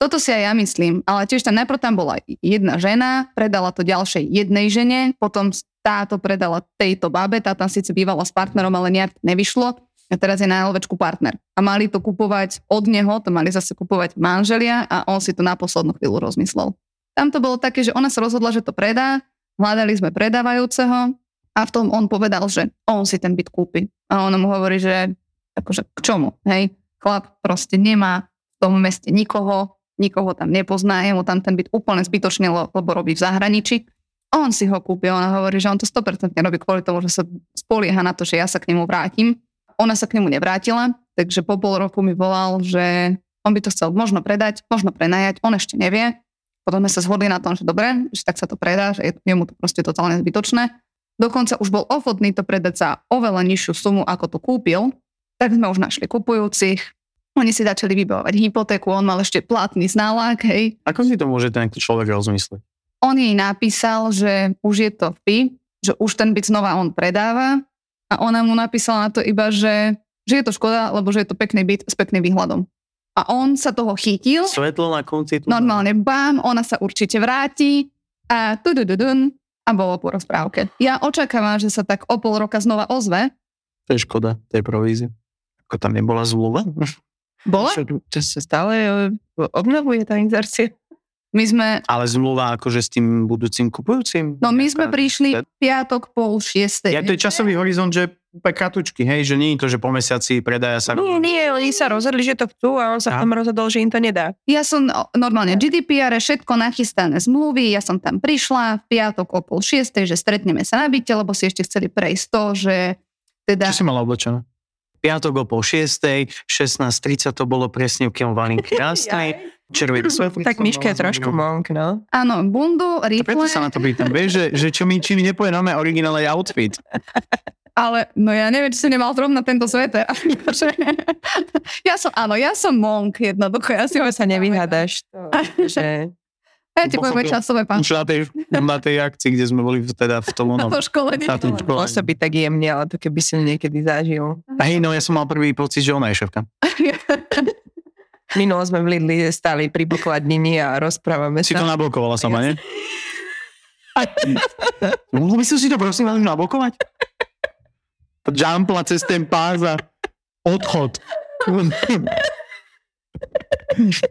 Toto si aj ja myslím, ale tiež tam najprv tam bola jedna žena, predala to ďalšej jednej žene, potom táto predala tejto babe, tá tam síce bývala s partnerom, ale nejak nevyšlo. a teraz je na LVčku partner. A mali to kupovať od neho, to mali zase kupovať manželia a on si to na poslednú chvíľu rozmyslel. Tam to bolo také, že ona sa rozhodla, že to predá, hľadali sme predávajúceho a v tom on povedal, že on si ten byt kúpi. A ona mu hovorí, že akože k čomu, hej? Chlap proste nemá v tom meste nikoho, nikoho tam nepozná, je mu tam ten byt úplne zbytočný, lebo robí v zahraničí. On si ho kúpil, ona hovorí, že on to 100% robí kvôli tomu, že sa spolieha na to, že ja sa k nemu vrátim. Ona sa k nemu nevrátila, takže po pol roku mi volal, že on by to chcel možno predať, možno prenajať, on ešte nevie. Potom sme sa zhodli na tom, že dobre, že tak sa to predá, že je mu to proste totálne zbytočné. Dokonca už bol ochotný to predať za oveľa nižšiu sumu, ako to kúpil. Tak sme už našli kupujúcich, oni si začali vybavovať hypotéku, on mal ešte platný znalák, hej. Ako si to môže ten človek rozmyslieť? On jej napísal, že už je to vpy, že už ten byt znova on predáva a ona mu napísala na to iba, že, že je to škoda, lebo že je to pekný byt s pekným výhľadom. A on sa toho chytil. Svetlo na konci. Normálne bám, ona sa určite vráti a tudududun a bolo po rozprávke. Ja očakávam, že sa tak o pol roka znova ozve. To je škoda, tej provízie. Ako tam nebola zmluva? Bola? Čo, to sa stále e, obnovuje tá inzercia. My sme, Ale zmluva akože s tým budúcim kupujúcim? no my sme prišli piatok pol šiestej. Ja to je časový horizont, že úplne kratučky, hej, že nie je to, že po mesiaci predaja sa... Nie, nie, oni sa rozhodli, že to chcú a on sa A? v tom rozhodol, že im to nedá. Ja som normálne GDPR, všetko nachystané zmluvy, ja som tam prišla v piatok o pol šiestej, že stretneme sa na byte, lebo si ešte chceli prejsť to, že teda... Čo si mala oblečené? Piatok o pol šiestej, 16.30 to bolo presne, keď mali krásnej, červený svetlo. Tak Miška je trošku monk, no. Áno, bundu, A preto rifle, sa na to pýtam, vieš, že, že čo mi, na mňa originálny outfit. ale no ja neviem, či si nemal zrovna tento sveter. Akože, ja som, áno, ja som monk jednoducho. Ja si ho sa nevyhádaš. To, že... Ja ti poviem časové pán. Už na tej, na tej akcii, kde sme boli teda v tom Na onom. to školenie. Na tom školení. Pôsobí tak jemne, ale to keby si niekedy zažil. A hej, no ja som mal prvý pocit, že ona je šéfka. Minulo sme v Lidli stali pri pokladnini a rozprávame Si to sa. nablokovala sama, nie? Mohol by som si to prosím vás nablokovať? Jumpla cez ten pás a odchod.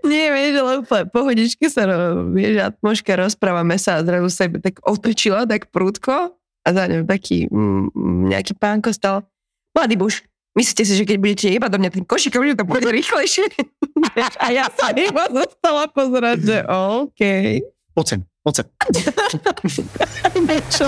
Nie, vieš, ale úplne pohodičky sa, ro- vieš, atmoška, rozprávame sa a zrazu sa tak otočila, tak prúdko a za ňou taký mm, mm, nejaký pánko stal. Mladý muž, myslíte si, že keď budete jebať do mňa tým košikom, že to bude rýchlejšie? a ja sa iba zostala pozerať, že OK. Poď sem, poď sem. Čo?